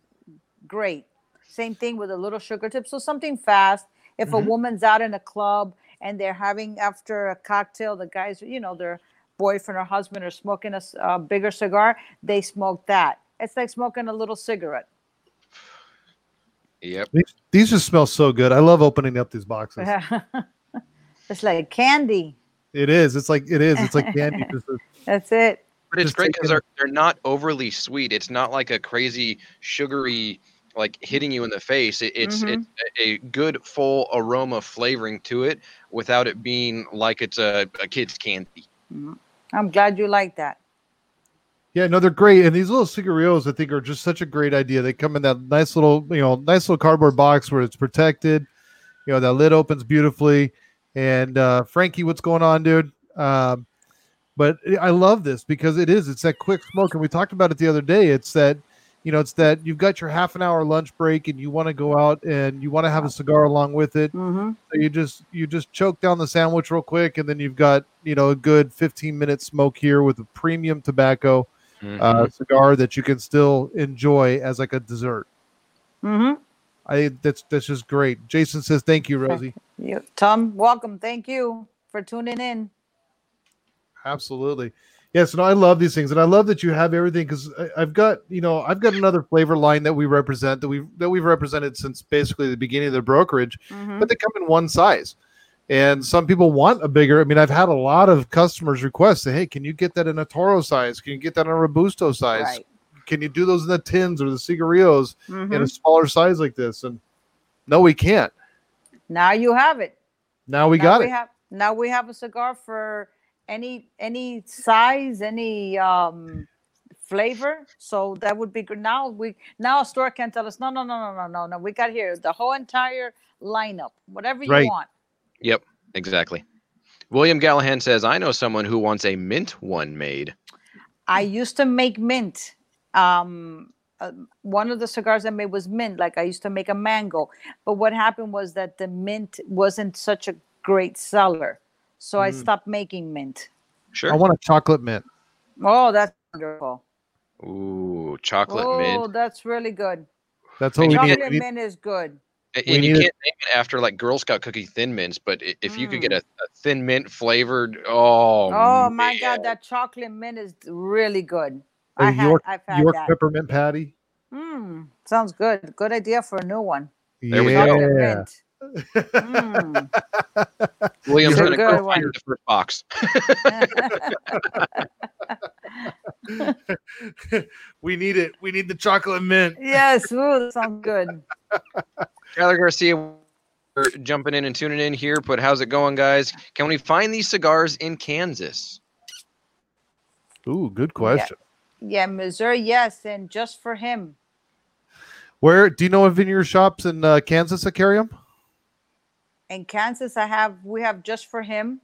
great. Same thing with a little sugar tip. So something fast. If a Mhm. woman's out in a club and they're having after a cocktail, the guys, you know, their boyfriend or husband are smoking a bigger cigar, they smoke that. It's like smoking a little cigarette. Yep. These, these just smell so good. I love opening up these boxes. it's like candy. It is. It's like it is. It's like candy. That's it. But it's Just great because they're they're not overly sweet. It's not like a crazy sugary like hitting you in the face. It, it's Mhm. it's a, a good full aroma flavoring to it without it being like it's a, a kid's candy. I'm glad you like that. Yeah, no, they're great. And these little cigarillos, I think, are just such a great idea. They come in that nice little, you know, nice little cardboard box where it's protected. You know, that lid opens beautifully. And uh, Frankie, what's going on, dude? Um, but I love this because it is. It's that quick smoke, and we talked about it the other day. It's that, you know, it's that you've got your half an hour lunch break, and you want to go out and you want to have a cigar along with it. hmm So you just you just choke down the sandwich real quick, and then you've got you know a good 15 minute smoke here with a premium tobacco Mhm. uh, cigar that you can still enjoy as like a dessert. hmm I that's that's just great. Jason says thank you, Rosie. You, Tom, welcome. Thank you for tuning in. Absolutely. Yes, and I love these things, and I love that you have everything because I've got you know I've got another flavor line that we represent that we that we've represented since basically the beginning of the brokerage, Mhm. but they come in one size. And some people want a bigger. I mean, I've had a lot of customers request, say, "Hey, can you get that in a Toro size? Can you get that in a Robusto size? Right. Can you do those in the tins or the cigarillos in Mhm. a smaller size like this?" And no, we can't. Now you have it. Now we now got we it. Have, now we have a cigar for any any size, any um flavor. So that would be good. Now we now a store can tell us no, no, no, no, no, no, no. We got here the whole entire lineup, whatever you Right. want. Yep, exactly. William Gallahan says, "I know someone who wants a mint one made." I used to make mint. Um, uh, one of the cigars I made was mint. Like I used to make a mango, but what happened was that the mint wasn't such a great seller, so I Mm. stopped making mint. Sure. I want a chocolate mint. Oh, that's wonderful. Ooh, chocolate oh, mint. Oh, that's really good. That's what we need. Chocolate We need- mint is good. A- we And you need can't it- name it after like Girl Scout cookie thin mints, but i- if you could get Mm. a, a thin mint flavored, oh, Oh, my. God, that chocolate mint is really good. A I had, York- I've had York that. peppermint patty. Mm, sounds good. Good idea for a new one. There we yeah. go. Mm. William's It's a gonna good go find the first box. we need it. We need the chocolate mint. yes, ooh, that sounds good. Tyler Garcia we're jumping in and tuning in here, but how's it going, guys? Can we find these cigars in Kansas? Ooh, good question. Yeah, Missouri, yes, and just for him. Where do you know of vineyard shops in uh, Kansas that carry them? In Kansas, I have we have just for him.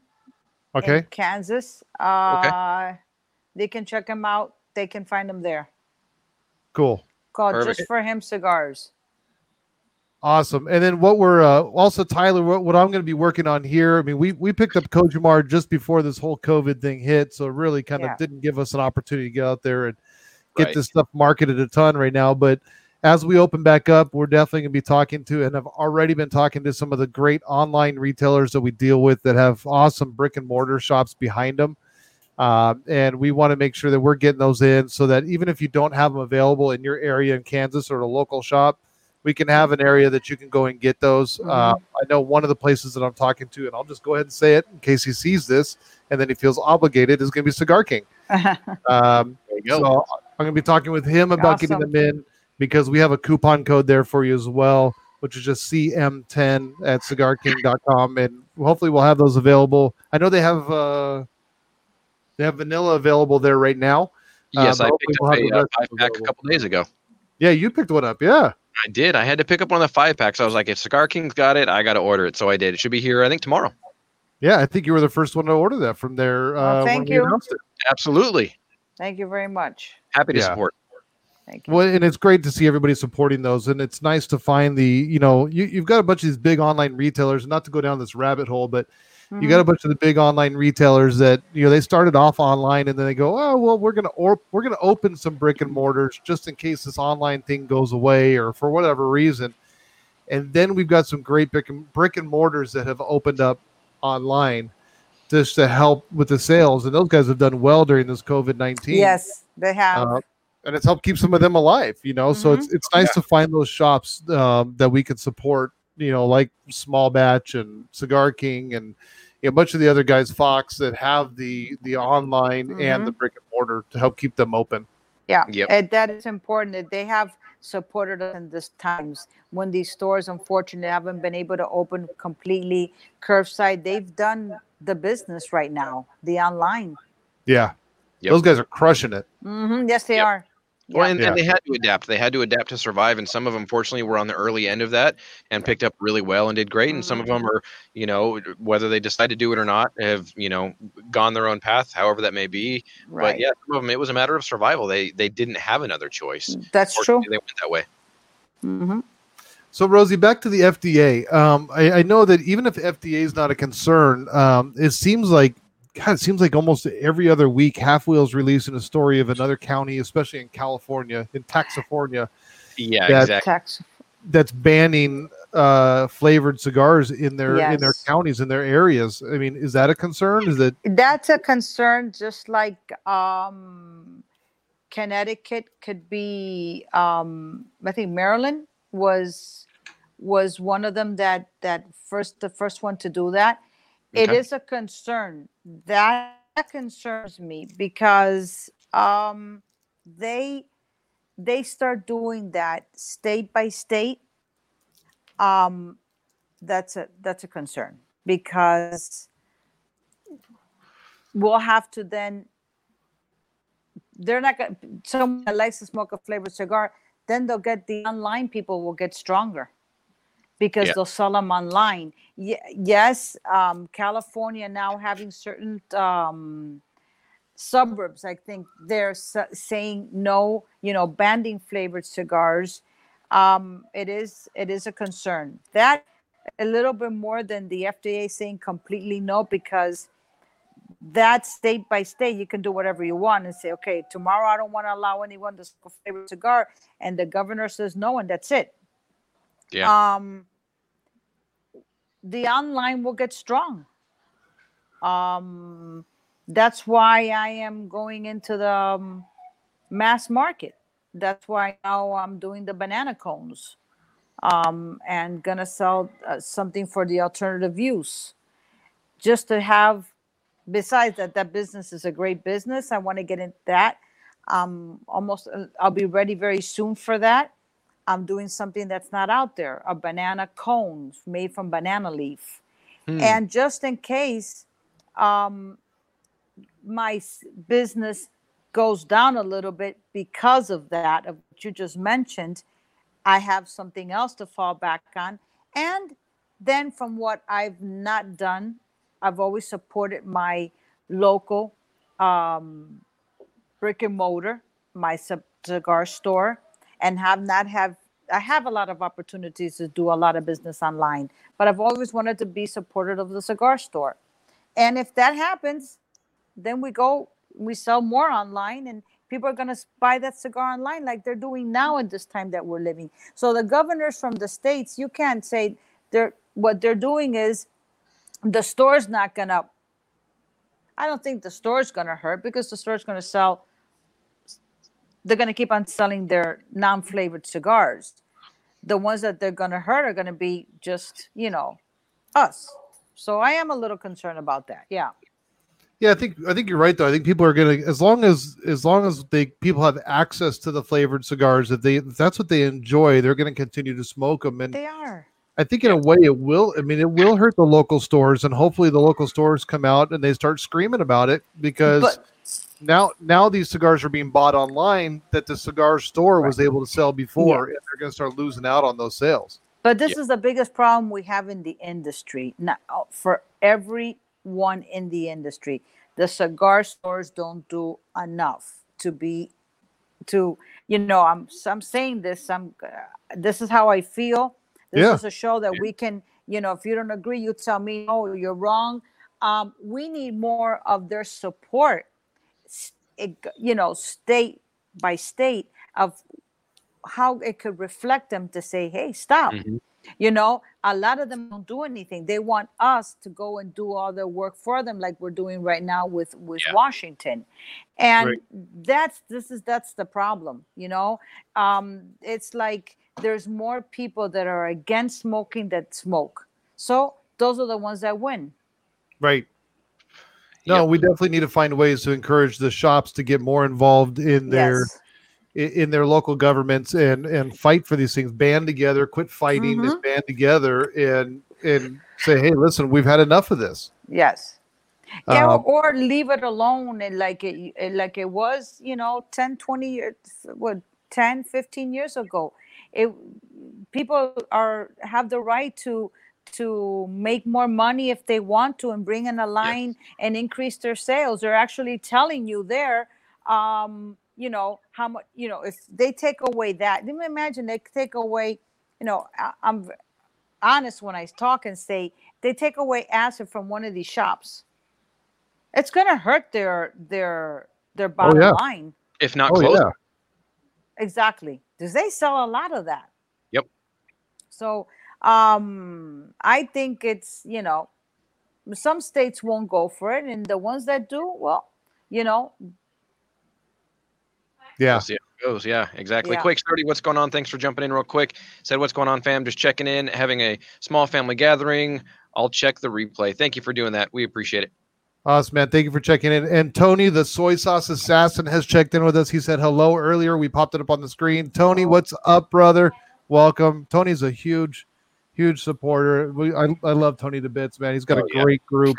in Okay. Kansas. Uh, they can check him out. They can find him there. Cool. Called Perfect. just for him cigars. Awesome. And then what we're uh, also Tyler, what, what I'm going to be working on here. I mean, we we picked up Kojimar just before this whole COVID thing hit, so it really kind Yeah. of didn't give us an opportunity to get out there and get Right. this stuff marketed a ton right now. But as we open back up, we're definitely going to be talking to and have already been talking to some of the great online retailers that we deal with that have awesome brick and mortar shops behind them. Um, and we want to make sure that we're getting those in so that even if you don't have them available in your area in Kansas or a local shop, we can have an area that you can go and get those. Uh, I know one of the places that I'm talking to, and I'll just go ahead and say it in case he sees this and then he feels obligated, is going to be Cigar King. Um, There you go. so I'm going to be talking with him about getting them in because we have a coupon code there for you as well, which is just CM10 at cigarking.com. And hopefully we'll have those available. I know they have uh, they have vanilla available there right now. yes, uh, I picked up we'll have a the uh, pack a couple days ago. Yeah, you picked one up. Yeah. I did. I had to pick up one of the five packs. I was like, if Cigar King's got it, I got to order it. So I did. It should be here, I think, tomorrow. Yeah, I think you were the first one to order that from there. Uh, when thank you. Absolutely. Thank you very much. Happy to Yeah. support. Thank you. Well, and it's great to see everybody supporting those, and it's nice to find the you know you, you've got a bunch of these big online retailers. Not to go down this rabbit hole, but you got a bunch of the big online retailers that you know they started off online and then they go, oh well, we're gonna or we're gonna open some brick and mortars just in case this online thing goes away or for whatever reason. And then we've got some great brick and brick and mortars that have opened up online just to help with the sales, and those guys have done well during this COVID nineteen. Yes, they have. Uh, and it's helped keep some of them alive, you know. So it's it's nice to find those shops um, that we can support, you know, like Small Batch and Cigar King and you know, a bunch of the other guys, Fox, that have the the online and the brick and mortar to help keep them open. Yeah, Yep. and that is important that they have supported us in these times when these stores unfortunately haven't been able to open completely curbside. They've done the business right now, the online. Yeah, Yep. those guys are crushing it. hmm Yes, they Yep. are. Well, Yeah. and, Yeah. and they had to adapt. They had to adapt to survive, and some of them, fortunately, were on the early end of that and picked up really well and did great. And some of them are, you know, whether they decide to do it or not, have you know gone their own path, however that may be. right. But yeah, some of them, it was a matter of survival. They they didn't have another choice. That's true. They went that way. hmm So, Rosie, back to the FDA. Um, I, I know that even if FDA is not a concern, um, it seems like God, it seems like almost every other week, halfwheel's releasing a story of another county, especially in California, in Taxifornia, Yeah, That- exactly. That's banning uh, flavored cigars in their in their counties in their areas. I mean, is that a concern? Is it That's a concern, just like um, Connecticut could be. Um, I think Maryland was was one of them that that first the first one to do that. It Okay. is a concern that concerns me because um, they they start doing that state by state. Um, that's a that's a concern because we'll have to then they're not going to someone that likes to smoke a flavored cigar then they'll get the online people will get stronger because Yeah. they'll sell them online Ye- yes um, california now having certain um, suburbs, I think they're sa- saying no, you know, banning flavored cigars. Um, it is it is a concern. That a little bit more than the FDA saying completely no because that state by state you can do whatever you want and say okay tomorrow i don't want to allow anyone to smoke a flavored cigar and the governor says no and that's it Yeah. um the online will get strong. Um that's why i am going into the um, mass market. That's why now i'm doing the banana cones um and gonna sell uh, something for the alternative use. Just to have besides that that business is a great business. I want to get into that. Um almost uh, i'll be ready very soon for that i'm doing something that's not out there a banana cone made from banana leaf. Hmm. and just in case um my business goes down a little bit because of that of what you just mentioned i have something else to fall back on. And then from what i've not done i've always supported my local um, brick and mortar my cigar store and have not have i have a lot of opportunities to do a lot of business online but i've always wanted to be supportive of the cigar store. And if that happens then we go we sell more online and people are going to buy that cigar online like they're doing now in this time that we're living. So the governors from the states you can't say they're what they're doing is the store's not going to i don't think the store's going to hurt because the store's going to sell they're going to keep on selling their non-flavored cigars the ones that they're going to hurt are going to be just you know us so i am a little concerned about that yeah Yeah, I think I think you're right though. I think people are gonna as long as as long as they people have access to the flavored cigars, if they if that's what they enjoy, they're gonna continue to smoke them. And they are I think in a way it will. I mean, it will hurt the local stores, and hopefully the local stores come out and they start screaming about it because but now now these cigars are being bought online that the cigar store was able to sell before, and they're gonna start losing out on those sales. But this is the biggest problem we have in the industry. Not uh, for everyone in the industry. The cigar stores don't do enough to be to you know I'm I'm saying this I'm uh, this is how I feel. This Yeah. is a show that we can you know if you don't agree you tell me oh you're wrong. Um, we need more of their support. You know state by state of how it could reflect them to say hey stop Mhm. you know a lot of them don't do anything they want us to go and do all their work for them like we're doing right now with with Yeah. washington and Right. that's this is that's the problem you know um it's like there's more people that are against smoking that smoke so those are the ones that win Right. No, Yep. we definitely need to find ways to encourage the shops to get more involved in their yes in their local governments and and fight for these things band together quit fighting Mm-hmm. and band together and and say hey listen we've had enough of this yes yeah, Um, or leave it alone and like it it- like it was you know 10 20 years what 10 15 years ago it people are have the right to to make more money if they want to and bring in a line and increase their sales. They're actually telling you there um you know how much you know if they take away that then imagine they take away you know I, i'm honest when i talk and say they take away acid from one of these shops. It's going to hurt their their their bottom oh, yeah. line. If not oh close. yeah. Exactly. Because they sell a lot of that? Yep. so um i think it's you know some states won't go for it and the ones that do well you know yeah We'll see how it goes. Yeah, exactly. Yeah. Quick, Sturdy, what's going on? Thanks for jumping in real quick. Said, what's going on, fam? Just checking in, having a small family gathering. I'll check the replay. Thank you for doing that. We appreciate it. awesome man thank you for checking in and tony the soy sauce assassin has checked in with us he said hello earlier we popped it up on the screen tony what's up brother welcome tony's a huge huge supporter we, I, I love tony to bits man he's got Oh, a yeah. great group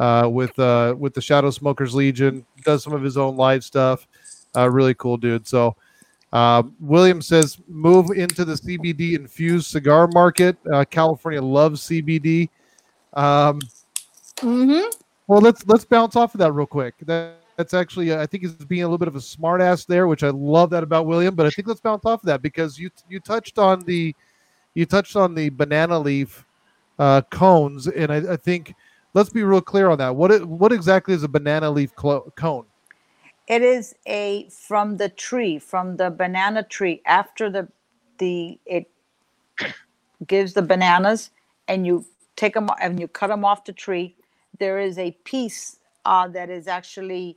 uh, with uh, with the Shadow Smokers Legion. Does some of his own live stuff. Uh, really cool dude. So uh, William says move into the CBD infused cigar market. Uh, California loves CBD. Um, mm-hmm. well, let's let's bounce off of that real quick. That, That's actually, I think he's being a little bit of a smartass there, which I love that about William. But I think let's bounce off of that because you you touched on the you touched on the banana leaf uh, cones, and I, I think let's be real clear on that. What what exactly is a banana leaf cone? It is a from the tree, from the banana tree. After the the it gives the bananas, and you take them and you cut them off the tree. There is a piece uh, that is actually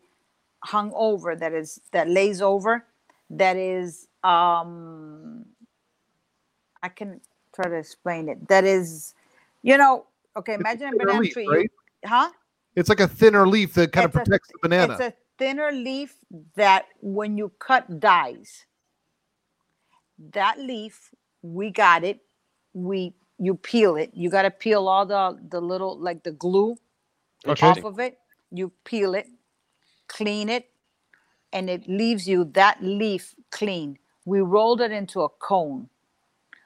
hung over that is that lays over that is um I can try to explain it. That is, you know, okay. Imagine a thinner banana leaf, tree, right? huh? It's like a thinner leaf that kind of It's a- protects the banana. It's a thinner leaf that when you cut dies. That leaf, we got it. We you peel it. You got to peel all the the little like the glue Okay. off of it. You peel it, clean it, and it leaves you that leaf clean. We rolled it into a cone.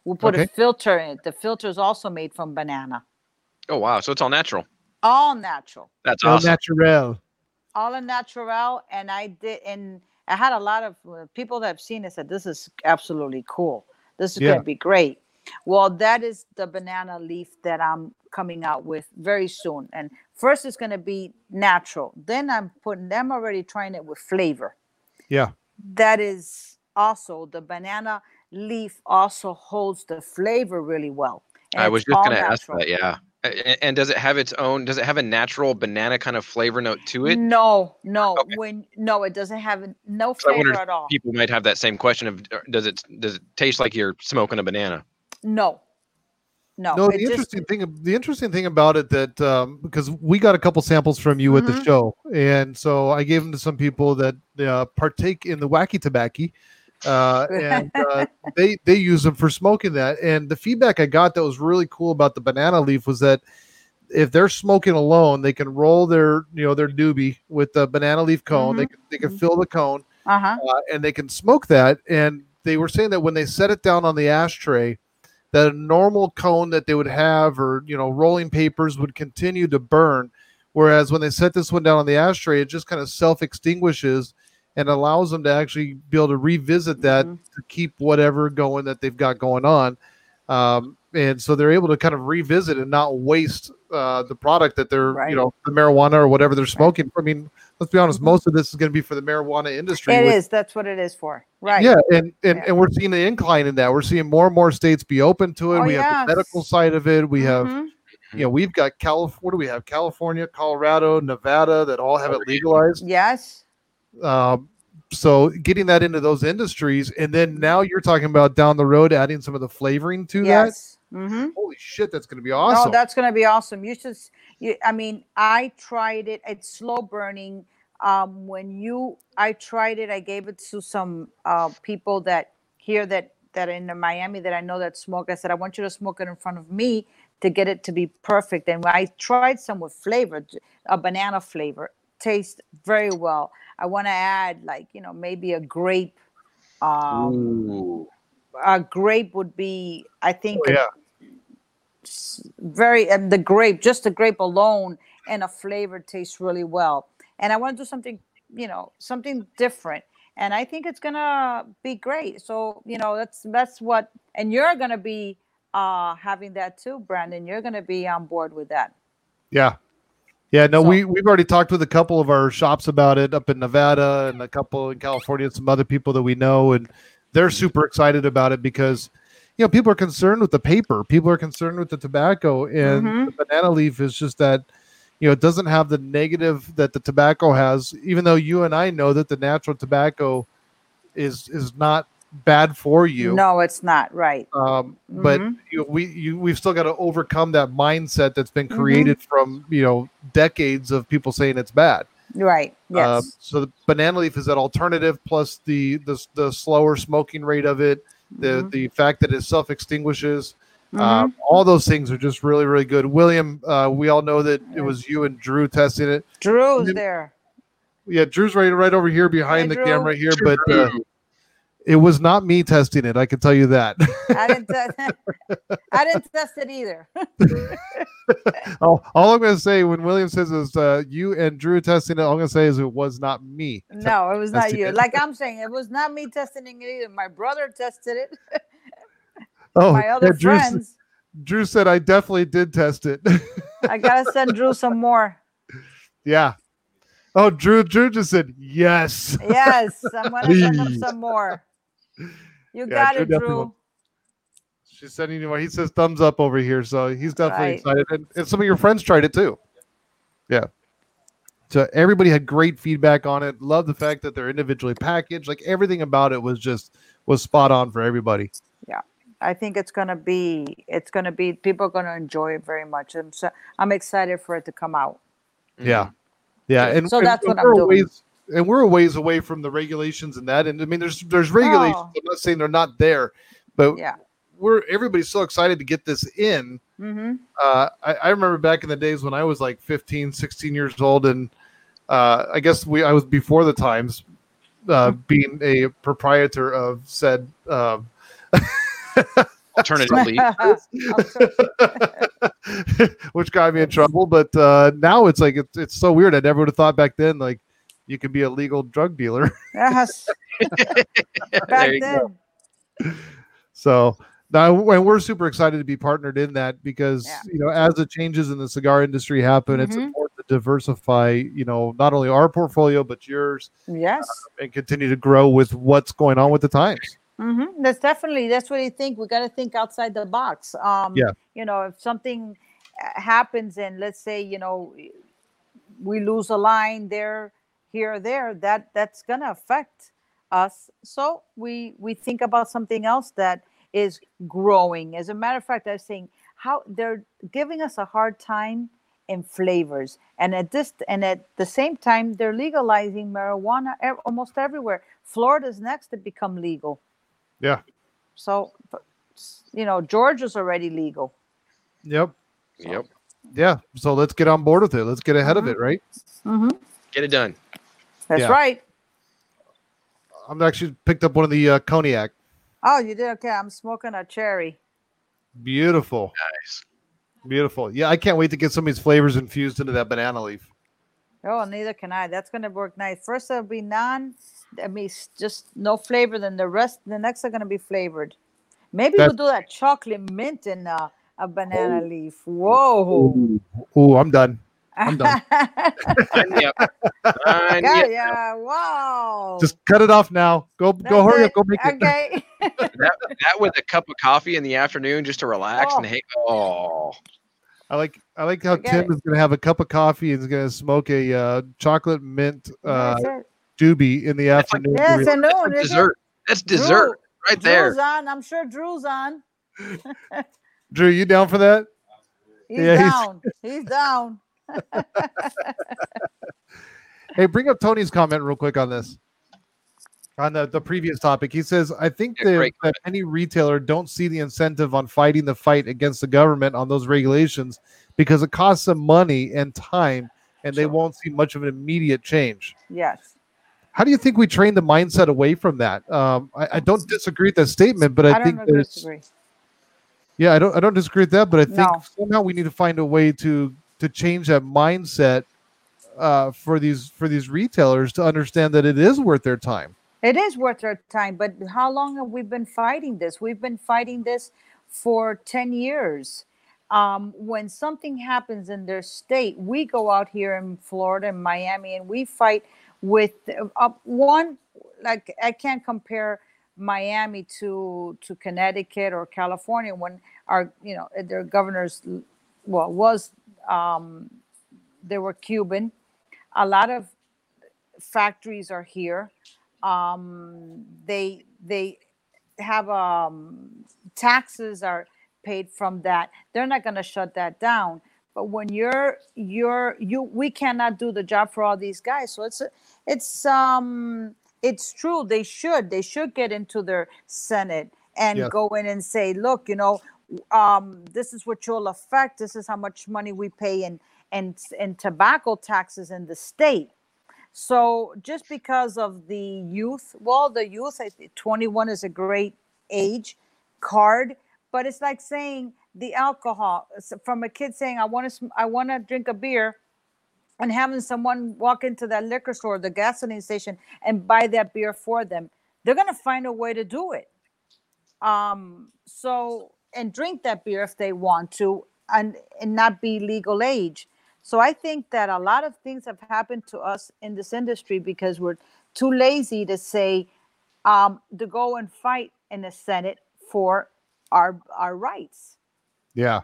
We put a filter in it. The filter is also made from banana. Oh wow, so it's all natural. All natural. That's Au awesome. naturel. all in natural and i did and i had a lot of uh, people that have seen it said this is absolutely cool this is Yeah. going to be great well that is the banana leaf that i'm coming out with very soon and first it's going to be natural then i'm putting them already trying it with flavor Yeah. that is also the banana leaf also holds the flavor really well and I was just going to ask natural. that. Yeah. A- a- And does it have its own? Does it have a natural banana kind of flavor note to it? no no Okay. when no it doesn't have a- no 'Cause I flavor at all People might have that same question of uh, does it does it taste like you're smoking a banana? No. No. No, it the just- interesting thing, the interesting thing about it that um, because we got a couple samples from you at the Mhm. show, and so I gave them to some people that uh, partake in the wacky tobacco, uh, and uh, they they use them for smoking that. And the feedback I got that was really cool about the banana leaf was that if they're smoking alone, they can roll their you know their doobie with the banana leaf cone. They can, they can fill the cone, uh-huh. uh, and they can smoke that. And they were saying that when they set it down on the ashtray, that a normal cone that they would have or you know rolling papers would continue to burn, whereas when they set this one down on the ashtray, it just kind of self extinguishes and allows them to actually be able to revisit that Mhm. to keep whatever going that they've got going on. Um, and so they're able to kind of revisit and not waste uh, the product that they're, Right. you know, the marijuana or whatever they're smoking. I mean, let's be honest, Mhm. most of this is going to be for the marijuana industry. It which- is. That's what it is for. Right. yeah, and and, Yeah. and we're seeing the incline in that. We're seeing more and more states be open to it. Oh, we have the medical side of it. We have, Mhm. you know, we've got California. What do we have? California, Colorado, Nevada that all have it legalized. Yes. Um, so getting that into those industries, and then now you're talking about down the road adding some of the flavoring to Yes. Mm-hmm. that. Holy shit, that's going to be awesome. Oh, that's going to be awesome. You should. You, I mean, I tried it. It's slow burning. Um, when you, I tried it. I gave it to some uh, people that here that that in Miami that I know that smoke. I said, I want you to smoke it in front of me to get it to be perfect. And I tried some with flavor, a banana flavor, tastes very well. I want to add like you know maybe a grape. Um, Ooh. a grape would be, I think, Oh, yeah. very and the grape just the grape alone and a flavor tastes really well and i want to do something you know something different and i think it's gonna be great so you know that's that's what and you're gonna be uh having that too brandon you're gonna be on board with that Yeah. Yeah, no, So- we we've already talked with a couple of our shops about it up in Nevada and a couple in California and some other people that we know and they're super excited about it because you know people are concerned with the paper, people are concerned with the tobacco and Mhm. the banana leaf is just that you know it doesn't have the negative that the tobacco has even though you and I know that the natural tobacco is is not bad for you no it's not right um, but Mhm. you, we you, we've still got to overcome that mindset that's been Mhm. created from you know decades of people saying it's bad. right yes Um, so the banana leaf is that alternative plus the the, the slower smoking rate of it, the Mhm. the fact that it self extinguishes. Um, all those things are just really really good. William, uh, we all know that it was you and Drew testing it. drew's then- there Yeah, Drew's right right over here behind Hi, the Drew. camera here, but uh, It was not me testing it. I can tell you that. I didn't. I didn't test it either. all, all I'm going to say when William says is uh, you and Drew testing it, all I'm going to say is it was not me. No, it was not you. it. Like I'm saying, it was not me testing it either. My brother tested it. Oh, My other yeah, Drew, s- friends. Drew said I definitely did test it. I gotta send Drew some more. yeah. Oh, Drew, Drew just said yes. Yes, I'm gonna send him some more. You got it, Drew. She's sending you. He says thumbs up over here, so he's definitely Right. excited. And, and some of your friends tried it too. Yeah. So everybody had great feedback on it. Love the fact that they're individually packaged. Like everything about it was just was spot on for everybody. Yeah, I think it's gonna be. It's gonna be. People are gonna enjoy it very much. I'm so. I'm excited for it to come out. Yeah. Yeah. And So and- that's and what I'm doing. ways- and we're a ways away from the regulations and that. And I mean, there's there's regulations. Oh. I'm not saying they're not there, but Yeah. we're everybody's so excited to get this in. Mm-hmm. uh, I, I remember back in the days when I was like 15, 16 years old, and uh, I guess we I was before the times, uh, being a proprietor of said. Um, Alternative lead. which got me in trouble, but uh, now it's like it's, it's so weird. I never would have thought back then like you could be a legal drug dealer. yes. Back you go. then. So now, and we're super excited to be partnered in that because Yeah. you know, as the changes in the cigar industry happen, it's Mhm. important to diversify. You know, not only our portfolio but yours, Yes. and continue to grow with what's going on with the times. Mm-hmm. That's definitely that's what I think. We got to think outside the box. Um, Yeah. You know, if something uh, happens and let's say you know we lose a line there, here, or there, that that's gonna affect us. So we we think about something else that is growing. As a matter of fact, I was saying how they're giving us a hard time in flavors, and at this and at the same time, they're legalizing marijuana ev- almost everywhere. Florida's next to become legal. Yeah. So, you know, Georgia's already legal. Yep. Yep. Yeah. So let's get on board with it. Let's get ahead of Mhm. it, right? Mm-hmm. Get it done. That's Yeah. right. I'm actually picked up one of the uh, cognac. Oh, you did okay. I'm smoking a cherry. Beautiful. Nice. Beautiful. Yeah, I can't wait to get some of these flavors infused into that banana leaf. Oh, neither can I. That's gonna work nice. First it'll be non. That means just no flavor. Then the rest, the next are gonna be flavored. Maybe That's- we'll do that chocolate mint in uh, a banana leaf. Whoa. Ooh, I'm done. I'm done. Sign me up. Sign me yeah, up. yeah. Wow. Just cut it off now. Go, go, hurry it. up. Go make it. Okay. That with a cup of coffee in the afternoon just to relax Oh. and hang. Oh, I like, I like how Forget Tim it. is going to have a cup of coffee and is going to smoke a uh, chocolate mint uh, doobie in the afternoon. to Yes, relax. and that's dessert. That's dessert Drew, right there. Drew's on. I'm sure Drew's on. Drew, you down for that? He's Yeah, he's- down. He's down. Hey, bring up Tony's comment real quick on this. On the, the previous topic, he says, I think Yeah, that, that any retailer don't see the incentive on fighting the fight against the government on those regulations because it costs them money and time and they won't see much of an immediate change. Yes. How do you think we train the mindset away from that? Um, I, I don't disagree with that statement, but I, I, think agree. disagree. yeah, I don't I don't disagree with that, but I think No. somehow we need to find a way to to change that mindset uh, for these for these retailers to understand that it is worth their time. It is worth our time, but how long have we been fighting this? We've been fighting this for 10 years. Um, when something happens in their state, we go out here in Florida and Miami and we fight with uh, one, like I can't compare Miami to to Connecticut or California when our, you know, their governors, well, was, um, they were Cuban. A lot of factories are here um, they they have um, taxes are paid from that. They're not going to shut that down. But when you're you're you, we cannot do the job for all these guys. So it's it's um it's true. They should they should get into their Senate and Yes. go in and say, look, you know, um, this is what you'll affect. This is how much money we pay in and and tobacco taxes in the state. So just because of the youth, well, the youth, I think 21 is a great age card, but it's like saying the alcohol from a kid saying, "I want to, I want to drink a beer," and having someone walk into that liquor store, the gasoline station, and buy that beer for them. They're gonna find a way to do it. Um, so and drink that beer if they want to, and and not be legal age. So I think that a lot of things have happened to us in this industry because we're too lazy to say um, to go and fight in the Senate for our our rights. Yeah.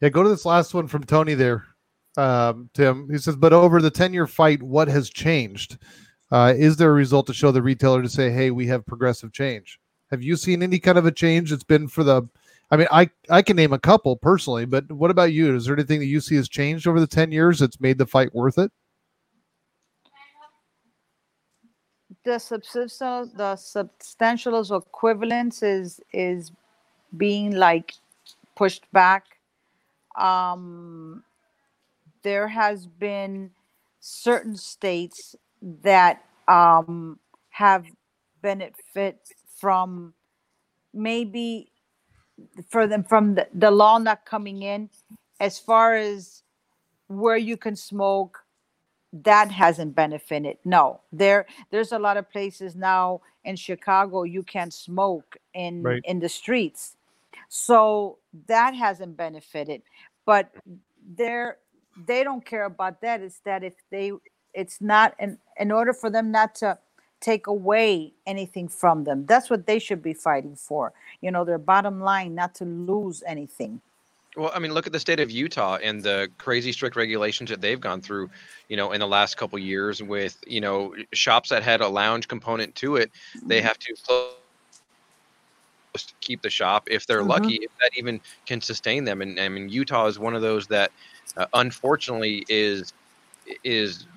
Yeah. Go to this last one from Tony there, um, Tim. He says, but over the 10 year fight, what has changed? Uh, is there a result to show the retailer to say, hey, we have progressive change? Have you seen any kind of a change that's been for the? I mean, I, I can name a couple personally, but what about you? Is there anything that you see has changed over the 10 years that's made the fight worth it? The substantial the substantial equivalence is is being like pushed back. Um, there has been certain states that um, have benefit from maybe for them from the, the law not coming in as far as where you can smoke that hasn't benefited no. There there's a lot of places now in chicago you can't smoke in Right. in the streets. So that hasn't benefited but they're they don't care about that. It's that if they it's not in in order for them not to take away anything from them that's what they should be fighting for you know their bottom line not to lose anything Well, I mean, look at the state of Utah and the crazy strict regulations that they've gone through, you know, in the last couple years with, you know, shops that had a lounge component to it, they have to close to keep the shop if they're Mhm. lucky, if that even can sustain them. And I mean, Utah is one of those that, uh, unfortunately, is is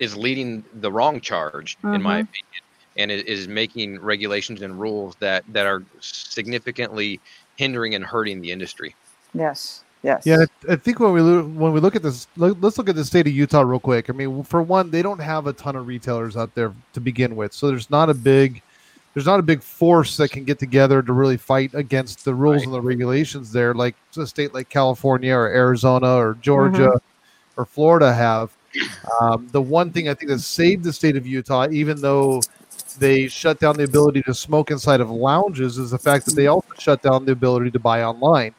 is leading the wrong charge, in my Mhm. opinion, and it is making regulations and rules that that are significantly hindering and hurting the industry. yes yes Yeah, I I think when we lo- when we look at this, look, let's look at the state of Utah real quick. I mean, for one, they don't have a ton of retailers out there to begin with, so there's not a big there's not a big force that can get together to really fight against the rules Right. and the regulations there, like a state like California or Arizona or Georgia or Florida have. Um, the one thing I think that saved the state of Utah, even though they shut down the ability to smoke inside of lounges, is the fact that they also shut down the ability to buy online.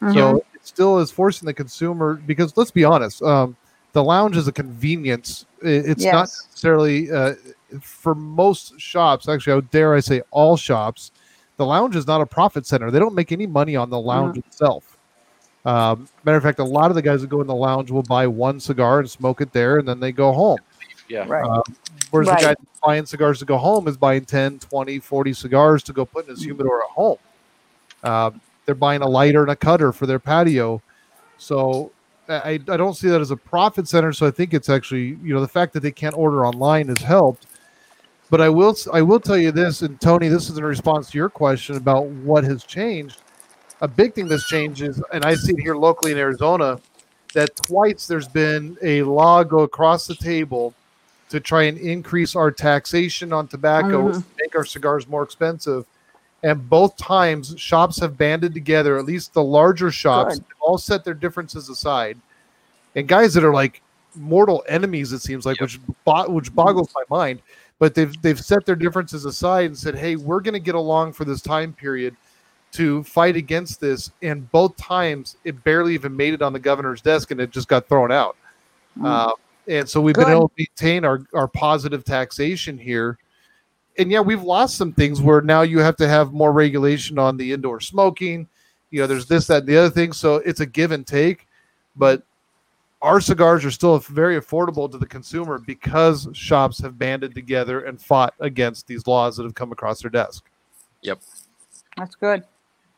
Mhm. So it still is forcing the consumer because let's be honest, um, the lounge is a convenience. It's not necessarily uh, for most shops. Actually, I would dare I say all shops. The lounge is not a profit center. They don't make any money on the lounge itself. Um, matter of fact, a lot of the guys that go in the lounge will buy one cigar and smoke it there, and then they go home. Yeah. right Uh, Whereas the guy buying cigars to go home is buying 10, 20, 40 cigars to go put in his humidor at home. Uh, they're buying a lighter and a cutter for their patio. So I, I don't see that as a profit center. So I think it's actually, you know, the fact that they can't order online has helped. But I will I will tell you this, and Tony, this is in response to your question about what has changed. A big thing that's changed is, and I see it here locally in Arizona, that twice there's been a law go across the table to try and increase our taxation on tobacco, Mhm. make our cigars more expensive. And both times, shops have banded together, at least the larger shops, Good. all set their differences aside. And guys that are like mortal enemies, it seems like, Yep. which bo- which boggles my mind. But they've they've set their differences aside and said, "Hey, we're going to get along for this time period to fight against this." And both times, it barely even made it on the governor's desk, and it just got thrown out. Mm. Uh, and so we've been Good. able to maintain our, our positive taxation here. And yeah, we've lost some things where now you have to have more regulation on the indoor smoking. You know, there's this, that, and the other thing. So it's a give and take. But our cigars are still very affordable to the consumer because shops have banded together and fought against these laws that have come across their desk. Yep. That's good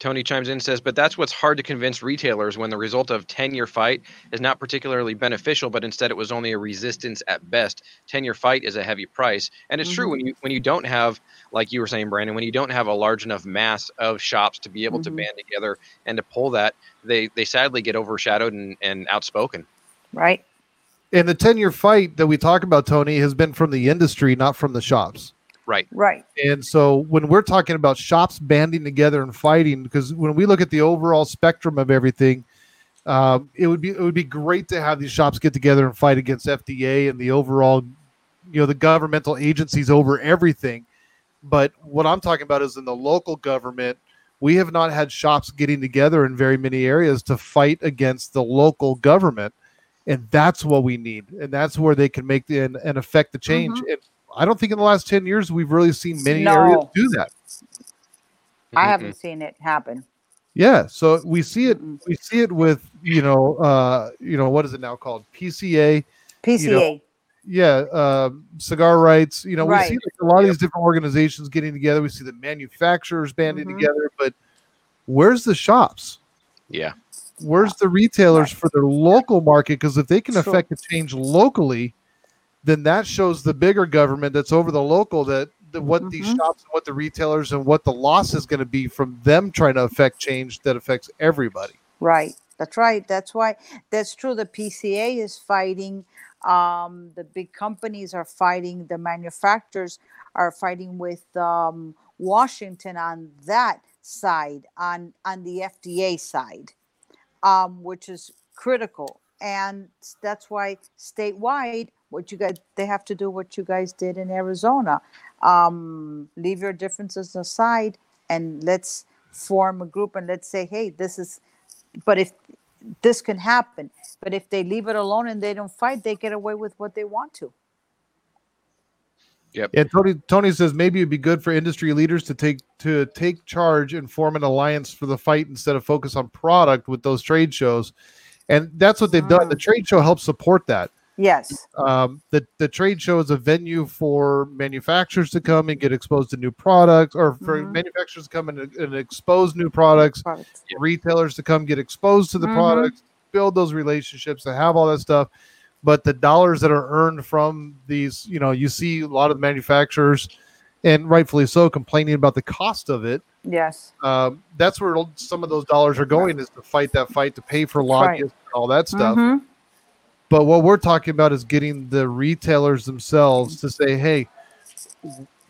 Tony chimes in and says, but that's what's hard to convince retailers when the result of 10 year fight is not particularly beneficial, but instead it was only a resistance at best. 10 year fight is a heavy price. And it's true when you when you don't have, like you were saying, Brandon, when you don't have a large enough mass of shops to be able to Mhm. band together and to pull that, they they sadly get overshadowed and, and outspoken. right And the 10 year fight that we talk about, Tony, has been from the industry, not from the shops. Right. Right. And so when we're talking about shops banding together and fighting, because when we look at the overall spectrum of everything, um, it would be it would be great to have these shops get together and fight against FDA and the overall, you know, the governmental agencies over everything. But what I'm talking about is in the local government, we have not had shops getting together in very many areas to fight against the local government, and that's what we need, and that's where they can make the and, and affect the change. Mhm. And I don't think in the last ten years we've really seen many No. areas do that. I haven't seen it happen. Yeah, so we see it. We see it with you know, uh, you know, what is it now called? PCA. PCA. Yeah, uh, cigar rights. You know, we see like a lot of these different organizations getting together. We see the manufacturers banding Mhm. together, but where's the shops? Yeah. Where's the retailers for their local market? Because if they can True. affect a change locally, then that shows the bigger government that's over the local that, that what these Mhm. shops, what the retailers, and what the loss is going to be from them trying to affect change that affects everybody. Right. That's right. That's why that's true. The PCA is fighting. Um, the big companies are fighting. The manufacturers are fighting with um, Washington on that side, on on the FDA side, um, which is critical. And that's why statewide, what you guys they have to do what you guys did in Arizona. Um, leave your differences aside and let's form a group and let's say, hey, this is but if this can happen but if they leave it alone and they don't fight they get away with what they want to Yep. And Tony Tony says maybe it'd be good for industry leaders to take to take charge and form an alliance for the fight instead of focus on product with those trade shows. And that's what they've done. The trade show helps support that. Yes Um, the the trade show is a venue for manufacturers to come and get exposed to new products, or for Mhm. manufacturers to come and, and expose new products, products. retailers to come get exposed to the Mhm. products, build those relationships, to have all that stuff. But the dollars that are earned from these, you know, you see a lot of manufacturers, and rightfully so, complaining about the cost of it. yes Um, that's where some of those dollars are going is to fight that fight, to pay for Right. and all that stuff. Mhm. But what we're talking about is getting the retailers themselves to say, hey,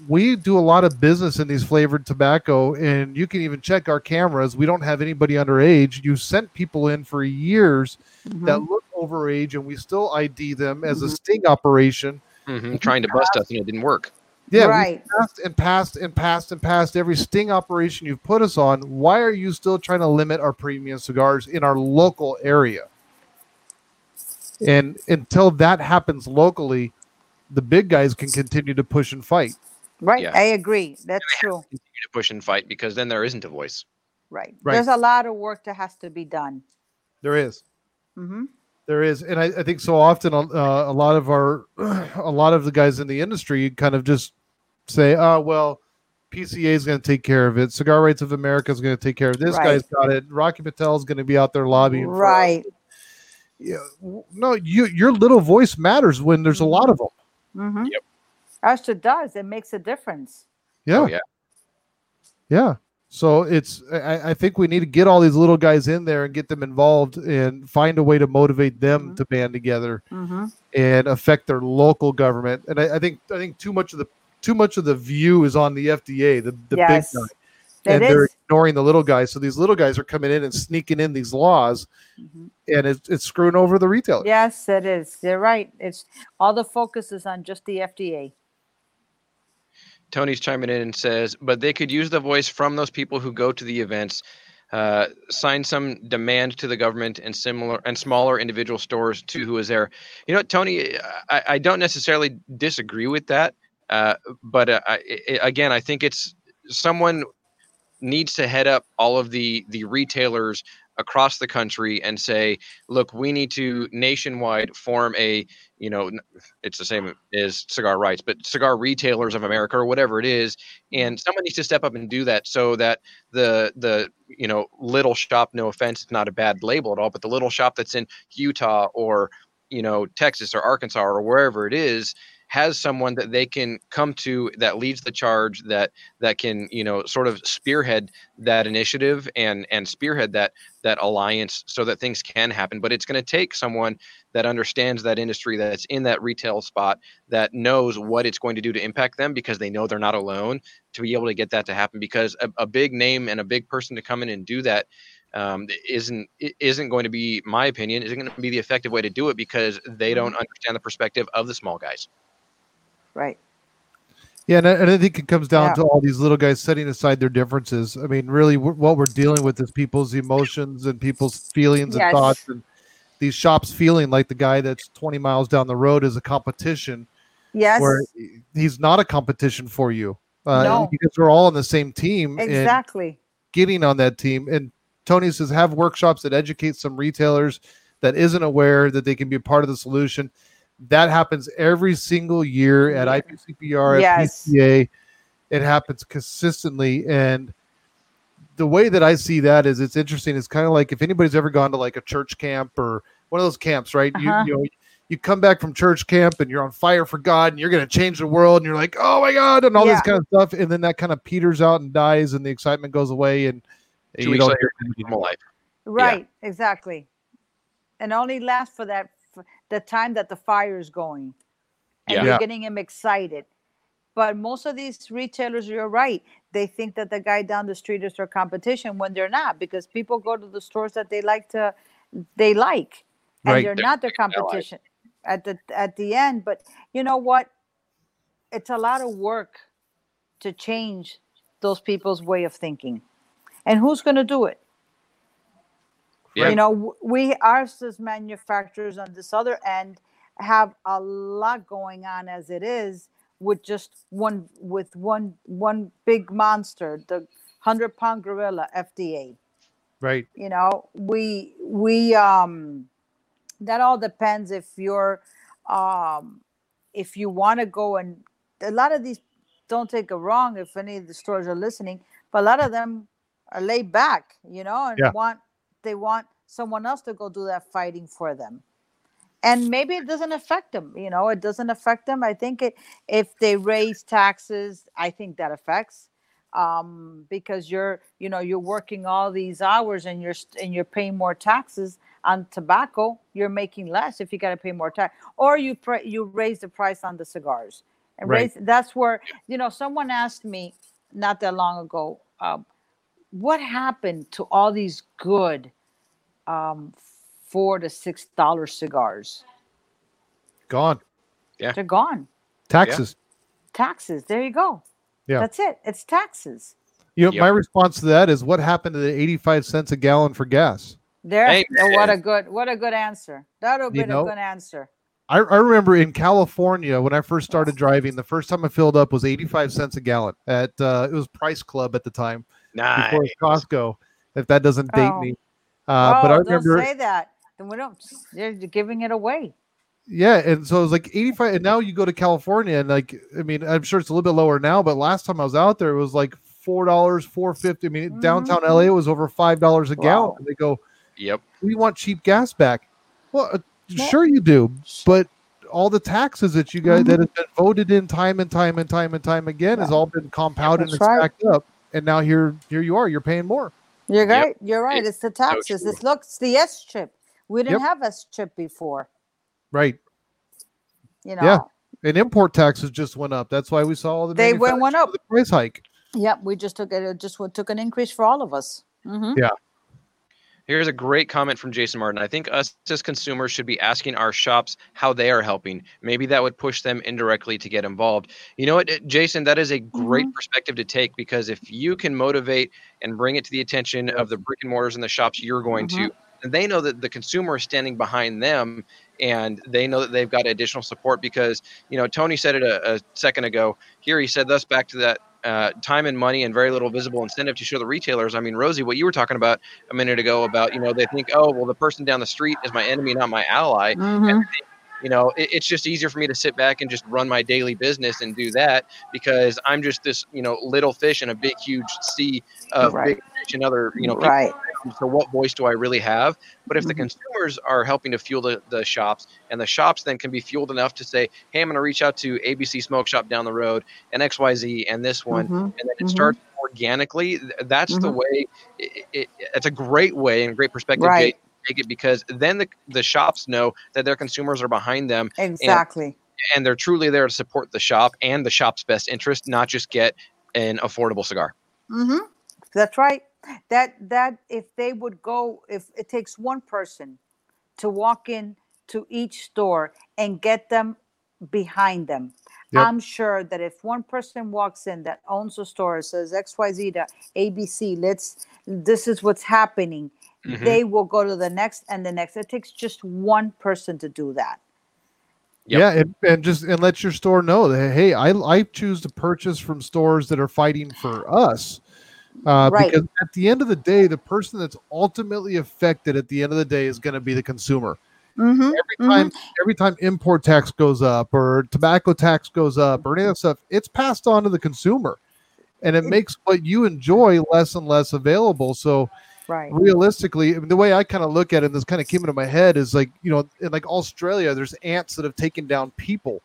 we do a lot of business in these flavored tobacco, and you can even check our cameras. We don't have anybody underage. You sent people in for years that Mhm. look overage, and we still ID them as a Mhm. sting operation. Mhm. Trying to bust us and it didn't work. Yeah, right passed and passed and passed and passed every sting operation you've put us on. Why are you still trying to limit our premium cigars in our local area? And until that happens locally, the big guys can continue to push and fight. right Yeah. i agree that's true Continue to push and fight because then there isn't a voice. right. Right. there's a lot of work that has to be done There is. hmm There is, and I, I think so often uh, a lot of our, a lot of the guys in the industry kind of just say, "Oh well, PCA is going to take care of it. Cigar Rights of America is going to take care of it. This Right. guy's got it. Rocky Patel is going to be out there lobbying." right Yeah, w- no, you your little voice matters when there's a lot of them. hmm Yep. Actually, it does it makes a difference Yeah, Oh, yeah. yeah. So it's I, I think we need to get all these little guys in there and get them involved and find a way to motivate them Mhm. to band together. hmm and affect their local government. And I, I think I think too much of the too much of the view is on the FDA, the, the yes big guy, It and they're is. Ignoring the little guys. So these little guys are coming in and sneaking in these laws, Mhm. and it's, it's screwing over the retailer. yes it is you're right it's all the focus is on just the fda Tony's chiming in and says, but they could use the voice from those people who go to the events, uh, sign some demand to the government and similar and smaller individual stores to who is there. You know, Tony, I, I don't necessarily disagree with that, uh, but uh, I, I, again, I think it's someone needs to head up all of the the retailers across the country and say, look, we need to nationwide form a, you know, it's the same as cigar rights, but cigar retailers of America or whatever it is, mm-hmm. and someone needs to step up and do that so that the the you know little shop, no offense, it's not a bad label at all, but the little shop that's in Utah or you know Texas or Arkansas or wherever it is has someone that they can come to that leads the charge that that can you know sort of spearhead that initiative and and spearhead that that alliance so that things can happen. But it's going to take someone that understands that industry that's in that retail spot that knows what it's going to do to impact them because they know they're not alone to be able to get that to happen. Because a, a big name and a big person to come in and do that um, isn't isn't going to be my opinion isn't going to be the effective way to do it because they don't understand the perspective of the small guys Right. Yeah, and I, and I think it comes down Yeah. to all these little guys setting aside their differences. I mean, really, we what we're dealing with is people's emotions and people's feelings Yes. and thoughts, and these shops feeling like the guy that's 20 miles down the road is a competition, Yes. where he's not a competition for you. Uh, No. because we're all on the same team Exactly. getting on that team. And Tony says have workshops that educate some retailers that isn't aware that they can be a part of the solution. That happens every single year at Yeah. IPCPR, at Yes. PCA. It happens consistently. And the way that I see that is it's interesting. It's kind of like if anybody's ever gone to like a church camp or one of those camps, right? Uh-huh. You, you know, you come back from church camp and you're on fire for God and you're going to change the world and you're like, oh my God, and all this kind of stuff. And then that kind of peters out and dies and the excitement goes away. And Two you weeks don't later, hear anything normal life Right. Exactly. And only lasts for that for the time that the fire is going, and Yeah. you're getting him excited. But most of these retailers, you're right. They think that the guy down the street is their competition when they're not, because people go to the stores that they like to, they like, and Right. they're They're not their allies. competition at the at the end. But you know what? It's a lot of work to change those people's way of thinking, and who's going to do it? Yeah. You know, we ours as manufacturers on this other end have a lot going on as it is with just one with one one big monster, the hundred pound gorilla FDA. right. You know, we we um that all depends if you're um if you want to go and a lot of these don't take it wrong if any of the stores are listening, but a lot of them are laid back, you know, and Yeah. want they want someone else to go do that fighting for them. And maybe it doesn't affect them, you know, it doesn't affect them. I think it if they raise taxes, I think that affects um because you're you know you're working all these hours and you're and you're paying more taxes on tobacco you're making less if you got to pay more tax or you pr- you raise the price on the cigars and Right. raise that's where you know someone asked me not that long ago um, what happened to all these good um four to six dollar cigars Gone. Yeah. they're gone Taxes. taxes there you go Yeah. that's it it's taxes You know, Yep. my response to that is what happened to the 85 cents a gallon for gas? There, Amen. oh, what a good, what a good answer. That would You be know, a good answer. I, I remember in California when I first started driving, the first time I filled up was 85 cents a gallon at uh, it was Price Club at the time nice. before it Costco, if that doesn't date Oh. me. Uh, oh, but I don't remember, say that. Then we don't. They're giving it away. yeah, and so it was like 85. And now you go to California, and like, I mean, I'm sure it's a little bit lower now, but last time I was out there, it was like four dollars, four fifty. I mean, downtown Mhm. LA was over five dollars a gallon. And they go, Yep. we want cheap gas back. Well, uh, Well- sure you do, but all the taxes that you guys Mhm. that have been voted in time and time and time and time again has all been compounded That's and right. stacked up, and now here here you are, you're paying more. You're Yep. right. You're right. It's It's the taxes. true. it's look, it's the S chip. We didn't Yep. have S chip before. Right, You know. Yeah. and import taxes just went up. That's why we saw all the They went- went manufacturers with the price hike. Yep. We just took it. it Just took an increase for all of us. hmm Here's a great comment from Jason Martin. I think us as consumers should be asking our shops how they are helping. Maybe that would push them indirectly to get involved. You know what, uh, Jason? That is a great perspective to take because if you can motivate and bring it to the attention of the brick and mortars and the shops you're going to, and they know that the consumer is standing behind them and they know that they've got additional support because, you know, Tony said it a, a second ago. Here he said thus back to that uh, time and money and very little visible incentive to show the retailers. I mean, Rosie, what you were talking about a minute ago about, you know, they think, oh, well, the person down the street is my enemy, not my ally. hmm You know, it, it's just easier for me to sit back and just run my daily business and do that because I'm just this, you know, little fish in a big, huge sea of Right. big fish and other, you know, people right. so what voice do I really have? But if the Mhm. consumers are helping to fuel the, the shops, and the shops then can be fueled enough to say, hey, I'm going to reach out to ABC Smoke Shop down the road and XYZ and this one, Mhm. and then it Mhm. starts organically. That's the Mhm. way. It, it, it's a great way and great perspective. Right. Jay, to take it because then the, the shops know that their consumers are behind them Exactly. and they're truly there to support the shop and the shop's best interest, not just get an affordable cigar. hmm That's right. That that if they would go, if it takes one person to walk in to each store and get them behind them. Yep. I'm sure that if one person walks in that owns a store says XYZ to ABC, let's this is what's happening. Mhm. They will go to the next and the next. It takes just one person to do that. Yep. Yeah, and, and just and let your store know that hey, I I choose to purchase from stores that are fighting for us. Uh, Right. Because at the end of the day, the person that's ultimately affected at the end of the day is going to be the consumer. Mm-hmm. Every time, every time import tax goes up or tobacco tax goes up or any of that stuff, it's passed on to the consumer, and it It- makes what you enjoy less and less available. So Right. realistically, I mean, the way I kind of look at it, and this kind of came into my head, is like you know, in like Australia, there's ants that have taken down people.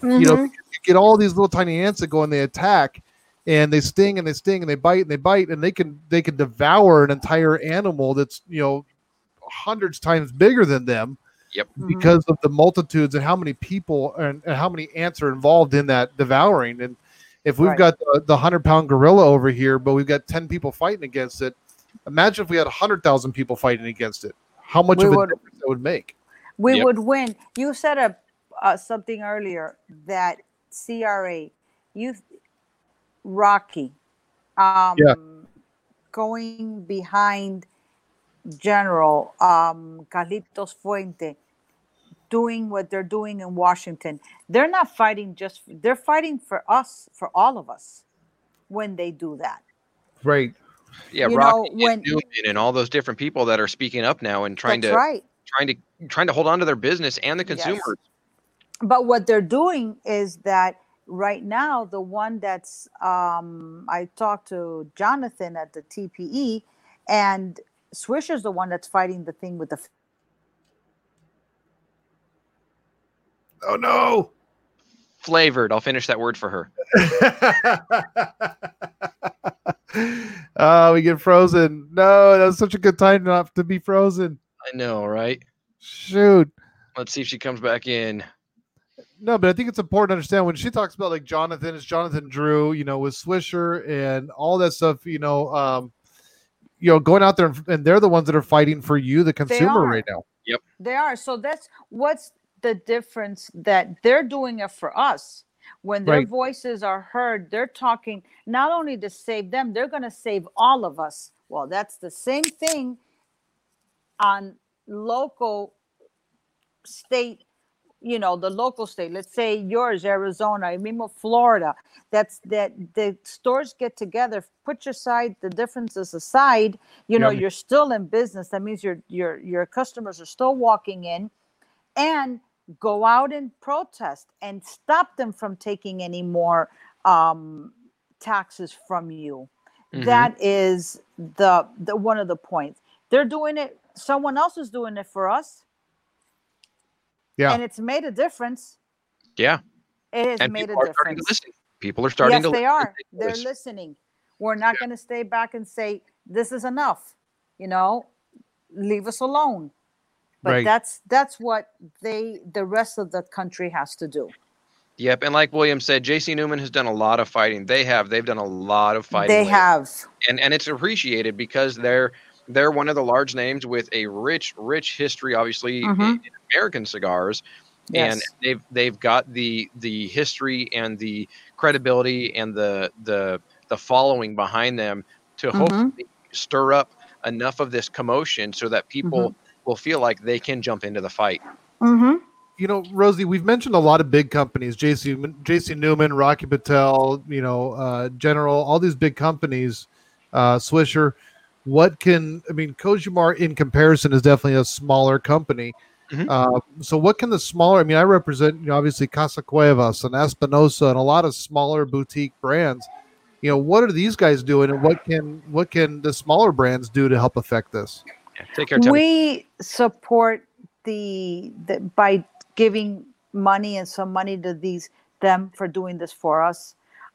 You know, Mhm. you get all these little tiny ants that go and they attack, and they sting and they sting and they bite and they bite, and they can they can devour an entire animal that's you know hundreds times bigger than them Mhm. because of the multitudes and how many people and, and how many ants are involved in that devouring. And if we've Right. got the, the hundred pound gorilla over here, but we've got ten people fighting against it, imagine if we had hundred thousand people fighting against it. How much We of a would- difference that would make? we Yep. would win. You said a uh, something earlier that CRA, you Rocky, um, Yeah. going behind General um, Carlitos Fuente, doing what they're doing in Washington. They're not fighting just. They're fighting for us, for all of us, when they do that. Right. Yeah, You Rocky know, when- and Newman and all those different people that are speaking up now and trying to right. trying to trying to hold on to their business and the Yes. consumers. but what they're doing is that right now the one that's um i talked to jonathan at the tpe and swisher's the one that's fighting the thing with the Oh no. Flavored. I'll finish that word for her. oh, we get frozen. No, that was such a good time not to be frozen. I know, right? Shoot. Let's see if she comes back in. No, but I think it's important to understand when she talks about like Jonathan, it's Jonathan Drew, you know, with Swisher and all that stuff, you know, um, you know, going out there and, and they're the ones that are fighting for you, the consumer right now. Yep. They are so that's what's the difference that they're doing it for us when their Right. voices are heard they're talking not only to save them they're going to save all of us well that's the same thing on local state you know the local state let's say yours arizona I mean florida that's that the stores get together put your side the differences aside you know Yep. you're still in business that means your your your customers are still walking in and go out and protest and stop them from taking any more um, taxes from you. Mhm. that is the the one of the points. They're doing it someone else is doing it for us. Yeah. and it's made a difference. Yeah. it has and made people a are starting to difference. People are starting yes to they listen are. they're listening. We're not going to stay back and say this is enough you know? Leave us alone but Right. that's that's what they the rest of the country has to do Yep, and like William said, JC Newman has done a lot of fighting. They have. They've done a lot of fighting. they lately. have and and it's appreciated because they're they're one of the large names with a rich rich history obviously in, Mhm. in American cigars yes and they've they've got the the history and the credibility and the the the following behind them to Mhm. hopefully stir up enough of this commotion so that people Mm-hmm. Will feel like they can jump into the fight. hmm You know, Rosie, we've mentioned a lot of big companies, JC, JC Newman, Rocky Patel, you know, uh, General, all these big companies, uh, Swisher. What can, I mean, Kojimar in comparison is definitely a smaller company. Mhm. Uh, so what can the smaller, I mean, I represent, you know, obviously Casa Cuevas and Espinosa and a lot of smaller boutique brands. you know, what are these guys doing, and what can what can the smaller brands do to help affect this? Yeah, take care. Tony. We support the, the by giving money and some money to these them for doing this for us.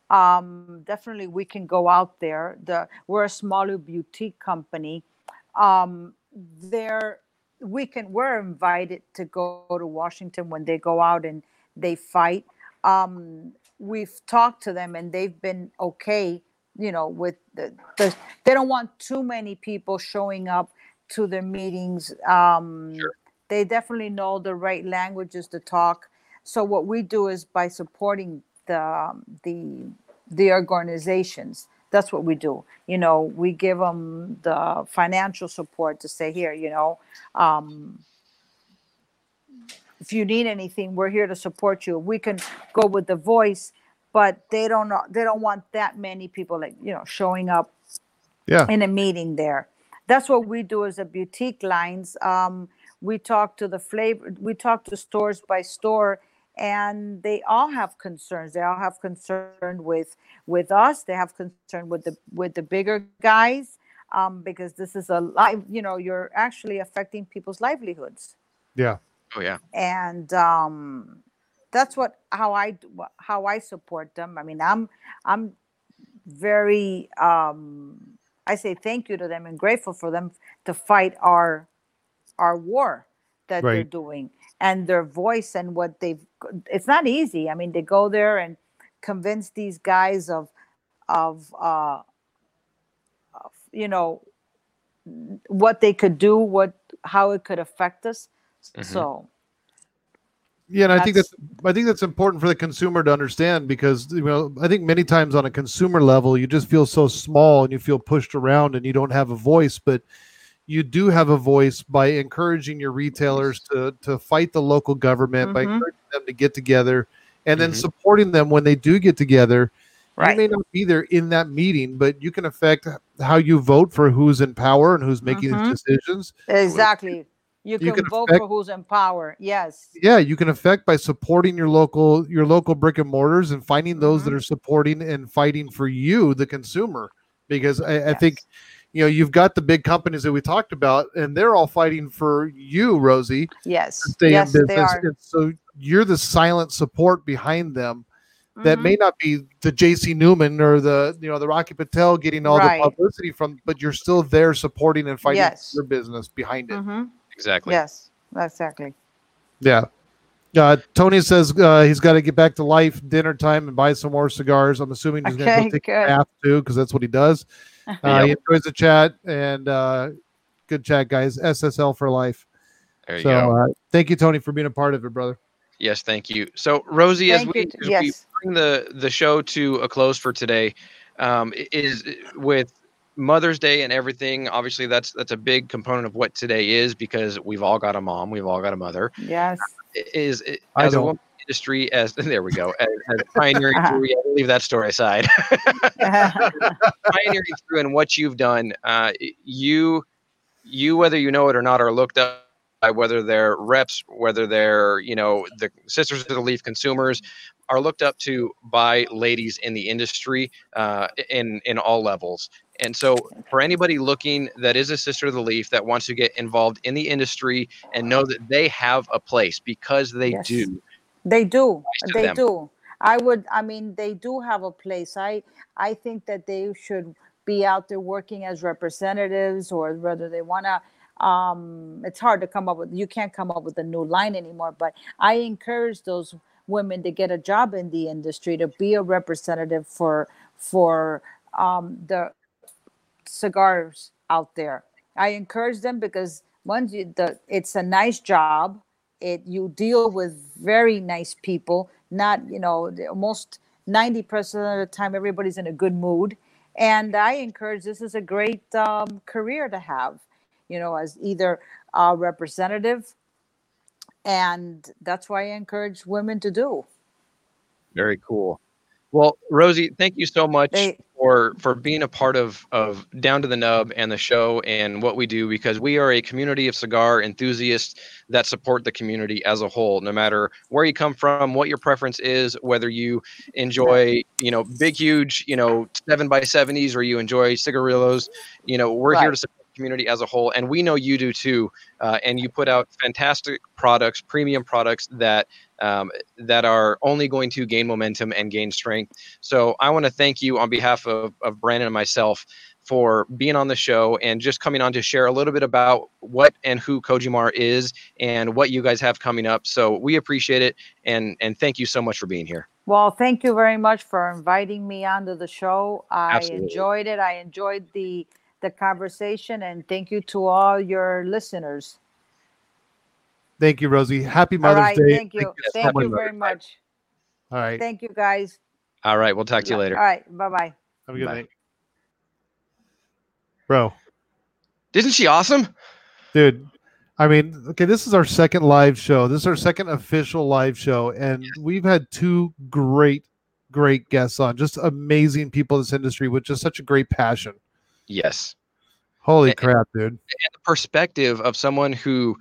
Um, definitely, we can go out there. The we're a smaller boutique company. Um, there, we can. We're invited to go to Washington when they go out and they fight. Um, we've talked to them and they've been okay. You know, with the, the they don't want too many people showing up to their meetings. Um, Sure. They definitely know the right languages to talk. So what we do is by supporting the um, the the organizations. That's what we do. You know, we give them the financial support to say here. You know, um, if you need anything, we're here to support you. We can go with the voice, but they don't know. They don't want that many people like you know showing up Yeah. in a meeting there. That's what we do as a boutique lines. Um, we talk to the flavor, we talk to stores by store, and they all have concerns. They all have concern with with us. They have concern with the with the bigger guys um, because this is a live. You know, you're actually affecting people's livelihoods Yeah. Oh yeah. and um, that's what how I how I support them. I mean, I'm I'm very um, I say thank you to them and grateful for them to fight our our war that they're doing and their voice and what they've. It's not easy. I mean, they go there and convince these guys of of uh, of you know what they could do, what how it could affect us. Mhm. So. Yeah, and I think That's- I think that's important for the consumer to understand because you know I think many times on a consumer level you just feel so small and you feel pushed around and you don't have a voice, but you do have a voice by encouraging your retailers to to fight the local government by Mhm. encouraging them to get together and then Mhm. supporting them when they do get together. Right. You may not be there in that meeting, but you can affect how you vote for who's in power and who's making Mhm. these decisions. Exactly. You can, You can vote affect- for who's in power. Yes. yeah you can affect by supporting your local your local brick and mortars and finding those that Mhm. are supporting and fighting for you the consumer because I, I think you know you've got the big companies that we talked about and they're all fighting for you rosie Yes. stay yes, in they are. and so you're the silent support behind them that may not be the jc newman or the you know the rocky patel getting all Right. the publicity from but you're still there supporting and fighting Yes. your business behind it Mhm. Exactly. Yes. Exactly. Yeah. Uh, Tony says uh, he's got to get back to life, dinner time, and buy some more cigars. I'm assuming he's going to go take good. a bath too, because that's what he does. Uh, He enjoys the chat and uh, good chat, guys. SSL for life. There you So go. uh, thank you, Tony, for being a part of it, brother. Yes, thank you. So Rosie, as we, you. as we bring the the show to a close for today, um, is with Mother's Day and everything. Obviously, that's that's a big component of what today is because we've all got a mom, we've all got a mother. Yes. I- Is i- I as a woman industry as there we go as, as pioneering Uh-huh. through. Yeah, leave that story aside. pioneering through and what you've done, uh, you, you whether you know it or not, are looked up by whether they're reps, whether they're you know the Sisters of the Leaf consumers, are looked up to by ladies in the industry uh, in in all levels. And so, for anybody looking that is a Sister of the Leaf that wants to get involved in the industry and know that they have a place because they Yes. do, They do. They them. do. I would. I mean, they do have a place. I. I think that they should be out there working as representatives, or whether they want to. Um, it's hard to come up with. You can't come up with a new line anymore. But I encourage those women to get a job in the industry to be a representative for for um, the cigars out there. I encourage them because once you the it's a nice job. It you deal with very nice people. Not you know almost ninety percent of the time everybody's in a good mood, and I encourage this is a great um, career to have. You know, as either a representative, and that's why I encourage women to do. very cool. Well, Rosie, thank you so much They for for being a part of of Down to the Nub and the show and what we do because we are a community of cigar enthusiasts that support the community as a whole. No matter where you come from, what your preference is, whether you enjoy you know big huge you know seven by seventies or you enjoy cigarillos, you know we're here to support community as a whole, and we know you do too. Uh, and you put out fantastic products, premium products that um, that are only going to gain momentum and gain strength. So I want to thank you on behalf of, of Brandon and myself for being on the show and just coming on to share a little bit about what and who Kojimar is and what you guys have coming up. So we appreciate it and and thank you so much for being here. Well, thank you very much for inviting me onto the show. I Absolutely. enjoyed it. I enjoyed the the conversation, and thank you to all your listeners. Thank you, Rosie. Happy All Mother's right, Day. thank you, so thank you very much. All right. Thank you, guys. All right, we'll talk to you later. All right, bye bye. Have a good Bye. night. Bro, Isn't she awesome? dude. I mean, okay, this is our second live show. This is our second official live show, and we've had two great, great guests on. Just amazing people in this industry with just such a great passion. Yes. Holy And- crap, dude! And the perspective of someone who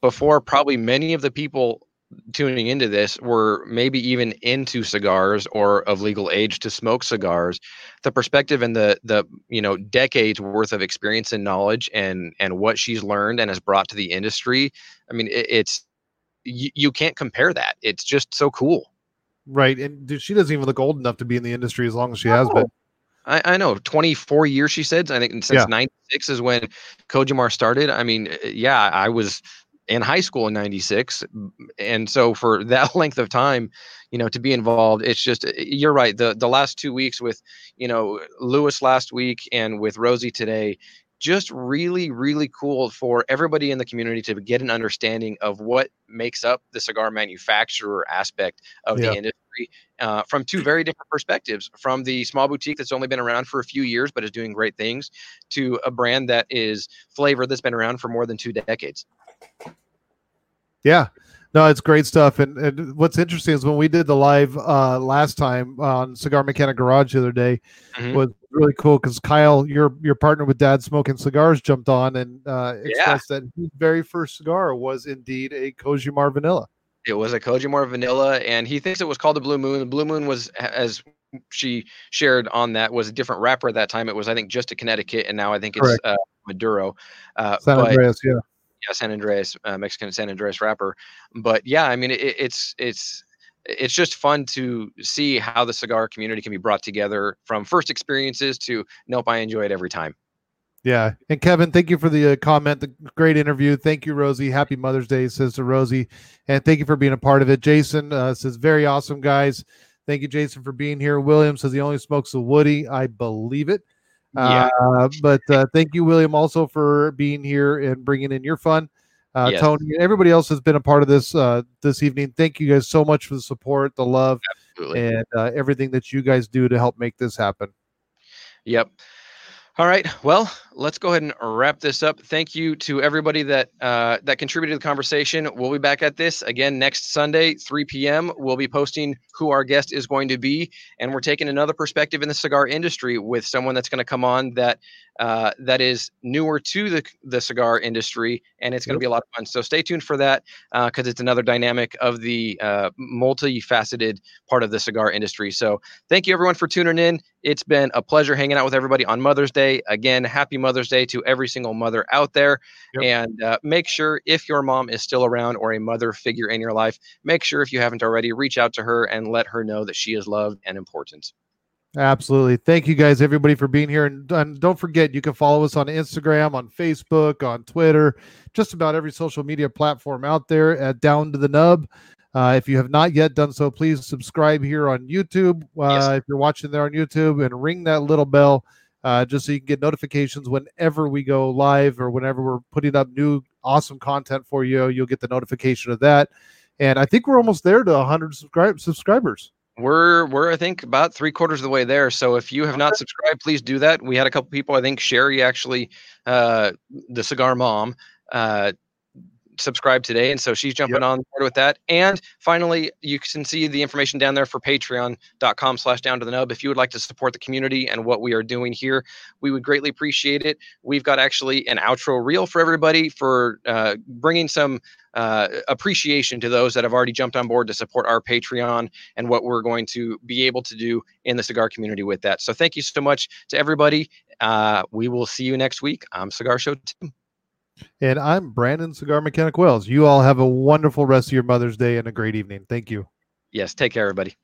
before probably many of the people tuning into this were maybe even into cigars or of legal age to smoke cigars the perspective and the the you know decades worth of experience and knowledge and and what she's learned and has brought to the industry i mean it, it's you, you can't compare that it's just so cool Right, and dude, she doesn't even look old enough to be in the industry as long as she has been. I, I know 24 years she said i think since Yeah. 96 is when kojimar started i mean yeah i was in high school in 96 and so for that length of time you know to be involved it's just uh, you're right the the last two weeks with you know lewis last week and with rosie today just really really cool for everybody in the community to get an understanding of what makes up the cigar manufacturer aspect of Yeah. the industry uh, from two very different perspectives from the small boutique that's only been around for a few years but is doing great things to a brand that is flavor that's been around for more than two decades Yeah. No, it's great stuff. And, and what's interesting is when we did the live uh, last time on Cigar Mechanic Garage the other day Mhm. was really cool because Kyle, your your partner with Dad Smoking Cigars, jumped on and uh, expressed that his very first cigar was indeed a Kojimar Vanilla. It was a Kojimar vanilla, and he thinks it was called the Blue Moon. The Blue Moon was, as she shared on that, was a different wrapper at that time. It was, I think, just a Connecticut, and now I think it's uh, Maduro. Uh, San Andreas, yeah. Yeah, San Andreas, uh, Mexican San Andreas wrapper. But yeah, I mean, it, it's it's it's just fun to see how the cigar community can be brought together from first experiences to nope, I enjoy it every time. Yeah. And Kevin, thank you for the uh, comment. The great interview. Thank you, Rosie. Happy Mother's Day, says to Rosie. And thank you for being a part of it. Jason uh, says, very awesome, guys. Thank you, Jason, for being here. William says he only smokes a Woody. I believe it. Yeah. Uh, but uh, thank you, William, also for being here and bringing in your fun. Uh, Yes. Tony everybody else has been a part of this uh, this evening. Thank you guys so much for the support, the love, Absolutely. and uh, everything that you guys do to help make this happen. Yep. All right. Well, let's go ahead and wrap this up. Thank you to everybody that uh, that contributed to the conversation. We'll be back at this again next Sunday, 3 p.m. We'll be posting who our guest is going to be, and we're taking another perspective in the cigar industry with someone that's going to come on that uh, that is newer to the the cigar industry, and it's going to be a lot of fun. So stay tuned for that because it's another dynamic of the uh, multifaceted part of the cigar industry. So thank you everyone for tuning in. It's been a pleasure hanging out with everybody on Mother's Day. Again, happy Mother's Day to every single mother out there. Yep. And uh, make sure if your mom is still around or a mother figure in your life, make sure if you haven't already, reach out to her and let her know that she is loved and important. Absolutely. Thank you guys, everybody, for being here. And, and don't forget, you can follow us on Instagram, on Facebook, on Twitter, just about every social media platform out there at Down to the Nub. Uh, if you have not yet done so, please subscribe here on YouTube. Uh, Yes. If you're watching there on YouTube, and ring that little bell uh, just so you can get notifications whenever we go live or whenever we're putting up new awesome content for you. You'll get the notification of that. And I think we're almost there to 100 subscribe- subscribers. We're we're I think about three quarters of the way there. So if you have not subscribed, please do that. We had a couple people. I think Sherry actually, uh, the cigar mom, uh, subscribe today, and so she's jumping on board with that. And finally, you can see the information down there for patreon.com slash down to the nub. If you would like to support the community and what we are doing here, we would greatly appreciate it. We've got actually an outro reel for everybody for uh, bringing some uh, appreciation to those that have already jumped on board to support our Patreon and what we're going to be able to do in the cigar community with that. So thank you so much to everybody. Uh, we will see you next week. I'm Cigar Show Tim. And I'm Brandon Cigar Mechanic Wells. You all have a wonderful rest of your Mother's Day and a great evening. Thank you. Yes, take care, everybody.